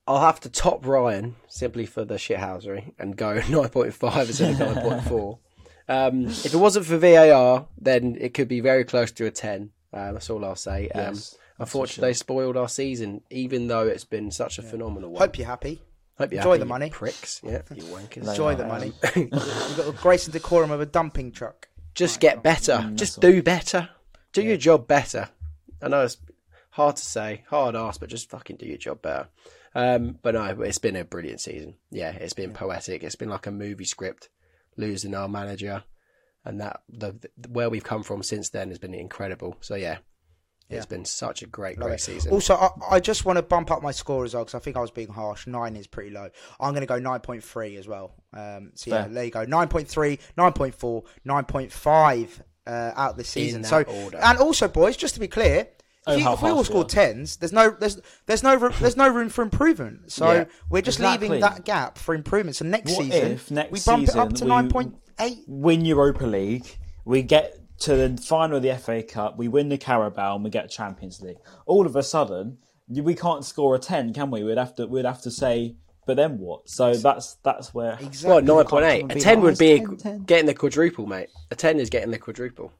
Speaker 3: I'll have to top Ryan simply for the shithousery and go nine point five instead of nine point four. Um, if it wasn't for VAR, then it could be very close to a ten. Uh, that's all I'll say. Um,
Speaker 2: Yes,
Speaker 3: unfortunately, they spoiled our season, even though it's been such a phenomenal one.
Speaker 1: Hope you're happy.
Speaker 3: Hope you're
Speaker 1: enjoy
Speaker 3: happy,
Speaker 1: the money.
Speaker 3: pricks. Yeah, you wankers.
Speaker 1: Enjoy the money. You've got the grace and decorum of a dumping truck.
Speaker 3: Just get better. Just do better. Do your job better. I know it's hard to say, hard ask, but just fucking do your job better. Um, but no, it's been a brilliant season. Yeah, it's been poetic. It's been like a movie script. Losing our manager, and that the, the where we've come from since then has been incredible. So yeah, it's been such a great, great season.
Speaker 1: Also, I, I just want to bump up my score as well because I think I was being harsh. Nine is pretty low. I'm going to go 9.3 as well. Um, so yeah,
Speaker 2: Fair.
Speaker 1: there you go. 9.3, 9.4, 9.5 uh, out this season. So,
Speaker 3: order.
Speaker 1: and also, boys, just to be clear.
Speaker 2: Oh,
Speaker 1: If, you,
Speaker 2: how
Speaker 1: if we all
Speaker 2: harsh we
Speaker 1: score tens, there's no there's there's no room, there's no room for improvement. So
Speaker 3: Yeah.
Speaker 1: we're just
Speaker 2: Exactly.
Speaker 1: leaving that gap for improvement. So next
Speaker 2: What
Speaker 1: season
Speaker 2: if next
Speaker 1: we bump it up to nine point eight.
Speaker 2: Win Europa League, we get to the final of the FA Cup, we win the Carabao, and we get Champions League. All of a sudden, we can't score a ten, can we? We'd have to we'd have to say, but then what? So that's that's where
Speaker 1: Exactly.
Speaker 3: well, nine point eight. A ten
Speaker 2: like,
Speaker 3: would
Speaker 2: "Oh,
Speaker 3: be
Speaker 2: 10, 10."
Speaker 3: getting the quadruple, mate. A ten is getting the quadruple.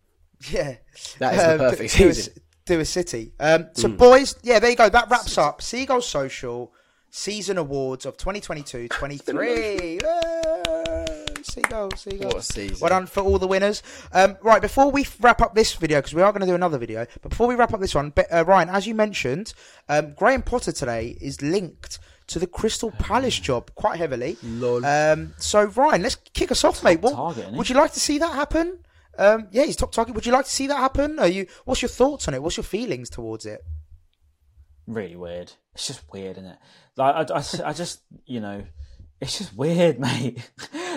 Speaker 1: Yeah,
Speaker 3: That is the
Speaker 1: Um,
Speaker 3: perfect
Speaker 1: do, do a-
Speaker 3: season.
Speaker 1: do a city. Um, so, boys, yeah, there you go. That wraps up Seagull Social Season Awards of 2022 23. Seagull, Seagull.
Speaker 3: What a season.
Speaker 1: Well done for all the winners. Um, right, before we wrap up this video, because we are going to do another video, but before we wrap up this one, be- uh, Ryan, as you mentioned, um, Graham Potter today is linked to the Crystal Palace job quite heavily.
Speaker 3: Lol.
Speaker 1: Um, so, Ryan, let's kick us off, mate. What,
Speaker 2: target,
Speaker 1: would you like to see that happen? Um, yeah, he's top target. Would you like to see that happen? Are you? What's your thoughts on it? What's your feelings towards it?
Speaker 2: really weird. It's just weird, isn't it? Like I, I, I just you know, it's just weird, mate.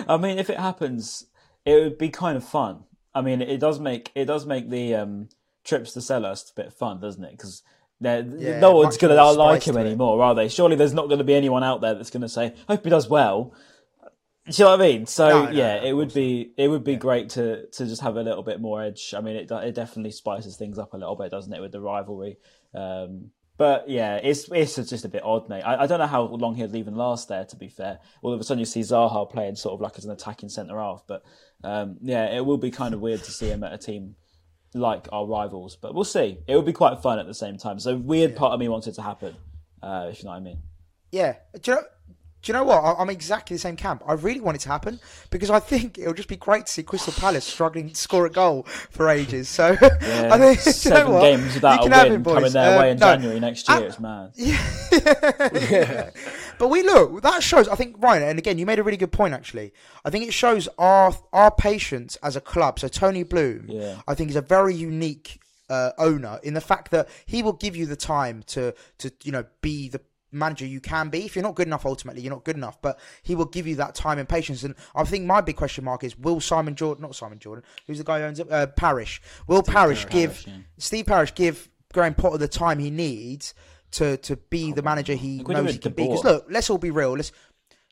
Speaker 2: I mean, if it happens, it would be kind of fun. I mean, it does make it does make the um, trips to Selhurst a bit fun, doesn't it? Because
Speaker 1: Yeah,
Speaker 2: no one's going to like him
Speaker 1: it.
Speaker 2: anymore, are they? Surely there's not going to be anyone out there that's going to say, "Hope he does well." Do you know what I mean? So
Speaker 1: No, no,
Speaker 2: yeah,
Speaker 1: no,
Speaker 2: it would be it would be great to to just have a little bit more edge. I mean, it it definitely spices things up a little bit, doesn't it, with the rivalry? Um, but yeah, it's it's just a bit odd, mate. I, I don't know how long he'll even last there. To be fair, all of a sudden you see Zaha playing sort of like as an attacking centre half, but um, yeah, it will be kind of weird to see him at a team like our rivals. But we'll see. It would be quite fun at the same time. So weird part of me wants it to happen, uh, if you know what I mean.
Speaker 1: Yeah. Do you know? Do you know what? I- I'm exactly the same camp. I really want it to happen because I think it'll just be great to see Crystal Palace struggling to score a goal for ages. So
Speaker 2: Yeah,
Speaker 1: I think do you know
Speaker 2: seven games without a win
Speaker 1: it,
Speaker 2: coming their
Speaker 1: Uh,
Speaker 2: way in
Speaker 1: no.
Speaker 2: January next year.
Speaker 1: Ah,
Speaker 2: it's mad.
Speaker 1: But we look that shows. I think Ryan, and again, you made a really good point. Actually, I think it shows our our patience as a club. So Tony Bloom,
Speaker 2: Yeah.
Speaker 1: I think, is a very unique uh, owner in the fact that he will give you the time to to you know be the manager you can be. If you're not good enough, ultimately you're not good enough. But he will give you that time and patience. And I think my big question mark is: Will Simon Jordan, not Simon Jordan, who's the guy who owns it, uh, Parish? Will Parish give
Speaker 2: yeah.
Speaker 1: Steve Parish give Graham Potter the time he needs to to be the manager he
Speaker 2: Look what he
Speaker 1: knows he can be? Because look, let's all be real. Let's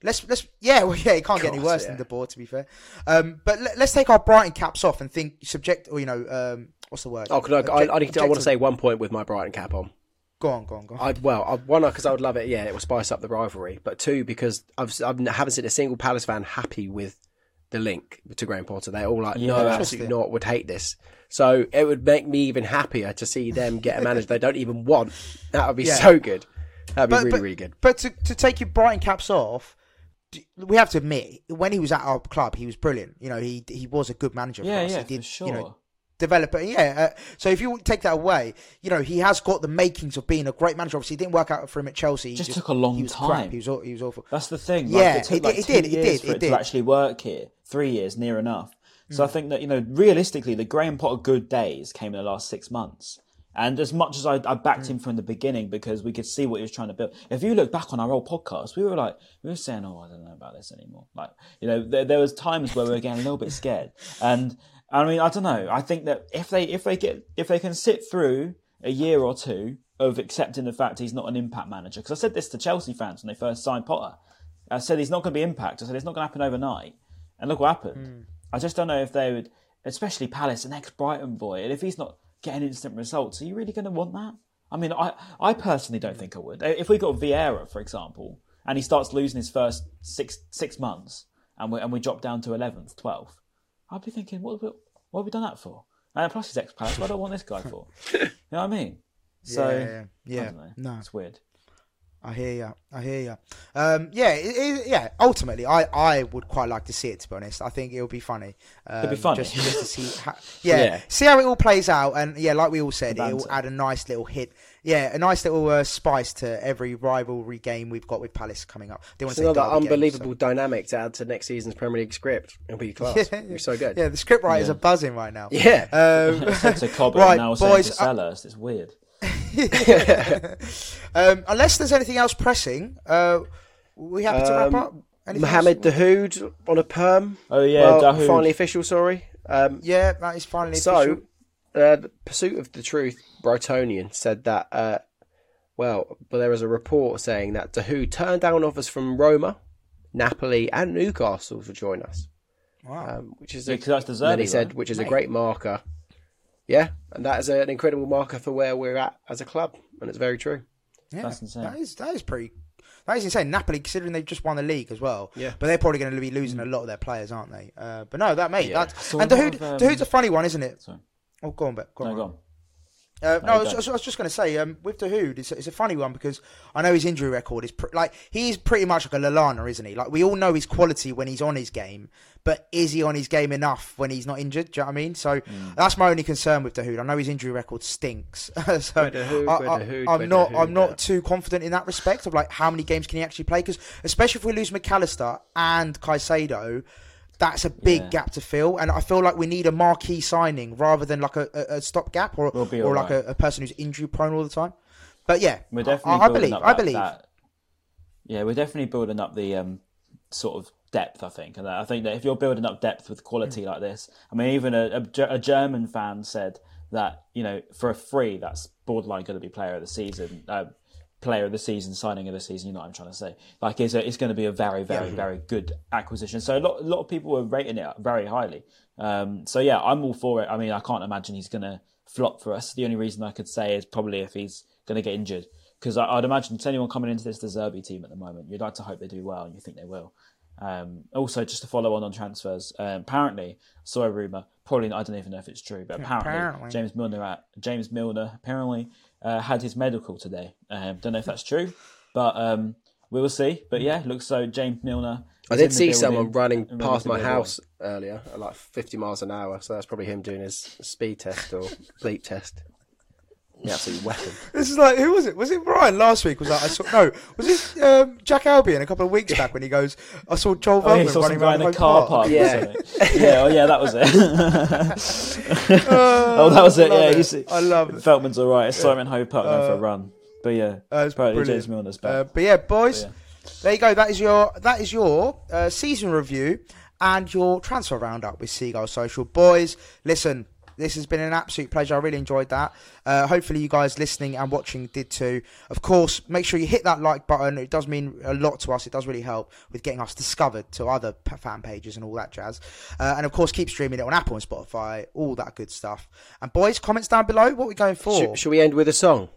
Speaker 1: let's let's yeah, well, yeah, it can't get any worse
Speaker 3: yeah.
Speaker 1: than De Boer, to be fair. Um, but let, us take our Brighton caps off and think subject, or you know, um, what's the word?
Speaker 3: Oh, can I, I,
Speaker 1: Object-
Speaker 3: I, to, I want to say one point with my Brighton cap on.
Speaker 1: Go on, go on, go on.
Speaker 3: I well, I, one because I would love it. Yeah, it will spice up the rivalry. But two, because I've I've- I haven't seen a single Palace fan happy with the link to Graham Potter. They're all like, no, absolutely not. Would hate this. So it would make me even happier to see them get a manager they don't even want. That would be
Speaker 1: Yeah.
Speaker 3: so good. That'd be
Speaker 1: But-
Speaker 3: really
Speaker 1: but-
Speaker 3: really good.
Speaker 1: But to, to take your Brighton caps off, we have to admit when he was at our club, he was brilliant. You know, he he was a good manager
Speaker 2: Yeah,
Speaker 1: us.
Speaker 2: yeah,
Speaker 1: he did,
Speaker 2: for sure.
Speaker 1: You know, developer. Yeah. Uh, so if you take that away, you know, he has got the makings of being a great manager. Obviously, it didn't work out for him at Chelsea. He
Speaker 2: Just took a long
Speaker 1: he was
Speaker 2: time.
Speaker 1: Crap. He was he was awful.
Speaker 2: That's the thing.
Speaker 1: Yeah,
Speaker 2: like, it took
Speaker 1: it
Speaker 2: like
Speaker 1: did- it did, it did,
Speaker 2: for
Speaker 1: it
Speaker 2: it,
Speaker 1: did.
Speaker 2: to actually work here. Three years, near enough. So I
Speaker 1: Mm.
Speaker 2: think that you know, realistically, the Graham Potter good days came in the last six months. And as much as I, I backed
Speaker 1: Mm.
Speaker 2: him from the beginning because we could see what he was trying to build, if you look back on our old podcast, we were like, we were saying, "Oh, I don't know about this anymore." Like, you know, there, there was times where we were getting a little bit scared. And I mean, I don't know. I think that if they if they get if they can sit through a year or two of accepting the fact he's not an impact manager, because I said this to Chelsea fans when they first signed Potter. I said he's not going to be impact. I said it's not going to happen overnight. And look what happened. Hmm. I just don't know if they would, especially Palace, an ex-Brighton boy, and if he's not getting instant results, are you really going to want that? I mean, I, I personally don't hmm. think I would. If we got Vieira, for example, and he starts losing his first six six months, and we and we drop down to eleventh, twelfth, I'd be thinking, what, what, what have we done that for? And plus, he's ex-Palace. What do I want this guy for? you know what I mean? So
Speaker 1: yeah, yeah,
Speaker 2: I don't know.
Speaker 1: no.
Speaker 2: it's weird.
Speaker 1: I hear you. I hear you. Um, yeah, it, it, yeah. Ultimately, I, I would quite like to see it. To be honest, I think it'll be funny. Um,
Speaker 2: be funny.
Speaker 1: just, just to see. How, yeah,
Speaker 3: Yeah.
Speaker 1: see how it all plays out, and yeah, like we all said, it will add a nice little hit. Yeah, a nice little uh, spice to every rivalry game we've got with Palace coming up. They want
Speaker 3: It's
Speaker 1: to say
Speaker 3: another
Speaker 1: derby game,
Speaker 3: unbelievable dynamic to add to next season's Premier League script. It'll be class.
Speaker 1: so-
Speaker 3: It'll be so good.
Speaker 1: Yeah, the script writers
Speaker 2: Yeah.
Speaker 1: are buzzing right now.
Speaker 3: Yeah.
Speaker 1: Um,
Speaker 2: Said to Cobb
Speaker 1: right,
Speaker 2: and now saying
Speaker 1: boys.
Speaker 2: to
Speaker 1: uh,
Speaker 2: Selhurst. It's weird.
Speaker 1: um, unless there's anything else pressing, uh, we happy to wrap
Speaker 3: Um,
Speaker 1: up. Anything
Speaker 3: Mohamed
Speaker 1: else?
Speaker 3: Dahoud on a perm.
Speaker 2: Oh yeah,
Speaker 3: well,
Speaker 2: Dahoud.
Speaker 3: finally official. Sorry. Um,
Speaker 1: Yeah, that is finally
Speaker 3: so,
Speaker 1: official.
Speaker 3: uh, the Pursuit of the Truth, Brightonian said that. Uh, well, but there was a report saying that Dahoud turned down offers from Roma, Napoli, and Newcastle to join us.
Speaker 1: Wow.
Speaker 3: Um, which is
Speaker 2: Yeah,
Speaker 3: a,
Speaker 2: 'cause that's
Speaker 3: and then he said, which is a great marker. Yeah, and that is an incredible marker for where we're at as a club, and it's very true.
Speaker 1: Yeah,
Speaker 2: That's insane.
Speaker 1: That is that is pretty. That is insane. Napoli, considering they've just won the league as well.
Speaker 3: Yeah.
Speaker 1: But they're probably going to be losing a lot of their players, aren't they? Uh, but no, that mate.
Speaker 3: Yeah.
Speaker 1: That,
Speaker 2: saw
Speaker 1: and
Speaker 2: a lot
Speaker 1: Dahoud,
Speaker 2: of, um,
Speaker 1: Dahoud's a funny one, isn't it?
Speaker 2: Sorry.
Speaker 1: Oh, go on, Bet. Go on.
Speaker 2: No, go on.
Speaker 1: Uh,
Speaker 2: No,
Speaker 1: no, I was. I was just going to say, um, with Dahoud, it's, it's a funny one because I know his injury record is pr- like he's pretty much like a Lallana, isn't he? Like we all know his quality when he's on his game, but is he on his game enough when he's not injured? Do you know what I mean? So
Speaker 2: Mm.
Speaker 1: that's my only concern with Dahoud. I know his injury record stinks, so
Speaker 3: Dahoud,
Speaker 1: I,
Speaker 3: where
Speaker 1: I,
Speaker 3: Dahoud,
Speaker 1: I'm not,
Speaker 3: Dahoud,
Speaker 1: I'm not
Speaker 3: yeah.
Speaker 1: too confident in that respect of like how many games can he actually play? Because especially if we lose Mac Allister and Caicedo. That's a big
Speaker 2: Yeah.
Speaker 1: gap to fill, and I feel like we need a marquee signing rather than like a, a, a stopgap or
Speaker 2: We'll
Speaker 1: or like
Speaker 2: alright.
Speaker 1: a, a person who's injury prone all the time. But yeah,
Speaker 2: We're definitely
Speaker 1: I
Speaker 2: building
Speaker 1: believe.
Speaker 2: up
Speaker 1: I
Speaker 2: that-
Speaker 1: believe.
Speaker 2: that- yeah, we're definitely building up the um, sort of depth. I think, and I think that if you're building up depth with quality like this, I mean, even a, a, a German fan said that you know for a free, that's borderline going to be player of the season. Uh, player of the season, signing of the season. You know what I'm trying to say? Like, it's, a, it's going to be a very, very, yeah. very good acquisition. So a lot, a lot of people were rating it very highly. Um, so yeah, I'm all for it. I mean, I can't imagine he's going to flop for us. The only reason I could say is probably if he's going to get injured. Because I'd imagine to anyone coming into this De Zerbi team at the moment, you'd like to hope they do well, and you think they will. Um, also, just to follow on on transfers, um, apparently, saw a rumor. Probably, I don't even know if it's true, but apparently, apparently. James Milner, at, James Milner, apparently uh, had his medical today. Um, don't know if that's true, but um, we will see. But yeah, looks so. James Milner.
Speaker 3: I did see someone running past my house earlier at like 50 miles an hour, so that's probably him doing his speed test or bleep test. The absolute weapon.
Speaker 1: This is like who was it? Was it Brian last week? Was that I saw? No, was it um, Jack Albion a couple of weeks back when he goes? I saw Joel oh, Veltman running around
Speaker 2: in a
Speaker 1: car
Speaker 2: park. park
Speaker 3: yeah,
Speaker 2: yeah, oh yeah, that was it. oh, that was it. Yeah,
Speaker 1: it.
Speaker 2: See,
Speaker 1: I love it.
Speaker 2: Veltman's all right. It's Simon Hope Park going for a uh, run, but yeah, uh, it's probably James Milner's back. Uh,
Speaker 1: but yeah, boys, but yeah. there you go. That is your that is your uh, season review and your transfer roundup with Seagull Social. Boys, listen, this has been an absolute pleasure. I really enjoyed that. Uh, hopefully, you guys listening and watching did too. Of course, make sure you hit that like button. It does mean a lot to us. It does really help with getting us discovered to other fan pages and all that jazz. Uh, and of course, keep streaming it on Apple and Spotify, all that good stuff. And boys, comments down below. What are we going for?
Speaker 3: Should, should we end with a song?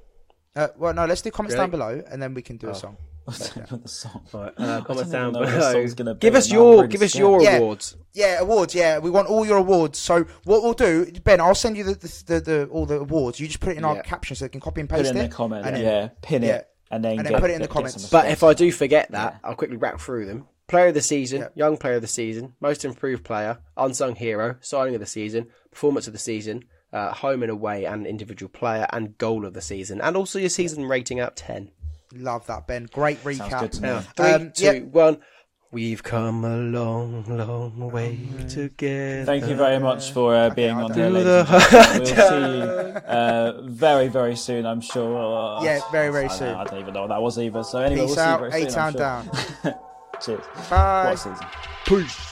Speaker 1: Uh, well, no, let's do comments really? down below and then we can do oh. a song.
Speaker 2: the song?
Speaker 3: Right, uh, comment down below. Give us your give us your
Speaker 1: yeah.
Speaker 3: awards.
Speaker 1: Yeah, awards. Yeah, we want all your awards. So what we'll do, Ben, I'll send you the the, the, the all the awards. You just put it in yeah. our caption so they can copy and paste
Speaker 2: put it.
Speaker 1: in
Speaker 2: the comment. And yeah, pin it. And then,
Speaker 1: and
Speaker 2: then
Speaker 1: put it in the comments.
Speaker 3: But if I do forget that, I'll quickly wrap through them. Player of the season, young player of the season, most improved player, unsung hero, signing of the season, performance of the season, uh, home and away, and individual player, and goal of the season, and also your season rating out ten.
Speaker 1: Love that, Ben. Great recap.
Speaker 3: Now, three, um, two, yep. one. We've come a long, long way together.
Speaker 2: Thank you very much for uh, being okay, on here, ladies We'll see you uh, very, very soon, I'm sure.
Speaker 1: Yeah, very, very
Speaker 2: I
Speaker 1: soon.
Speaker 2: Know, I don't even know what that was either. So anyway,
Speaker 1: Peace
Speaker 2: we'll
Speaker 1: out.
Speaker 2: see you very
Speaker 1: Eight
Speaker 2: soon.
Speaker 1: Eight down.
Speaker 2: Cheers.
Speaker 1: Bye.
Speaker 2: What season?
Speaker 1: Peace.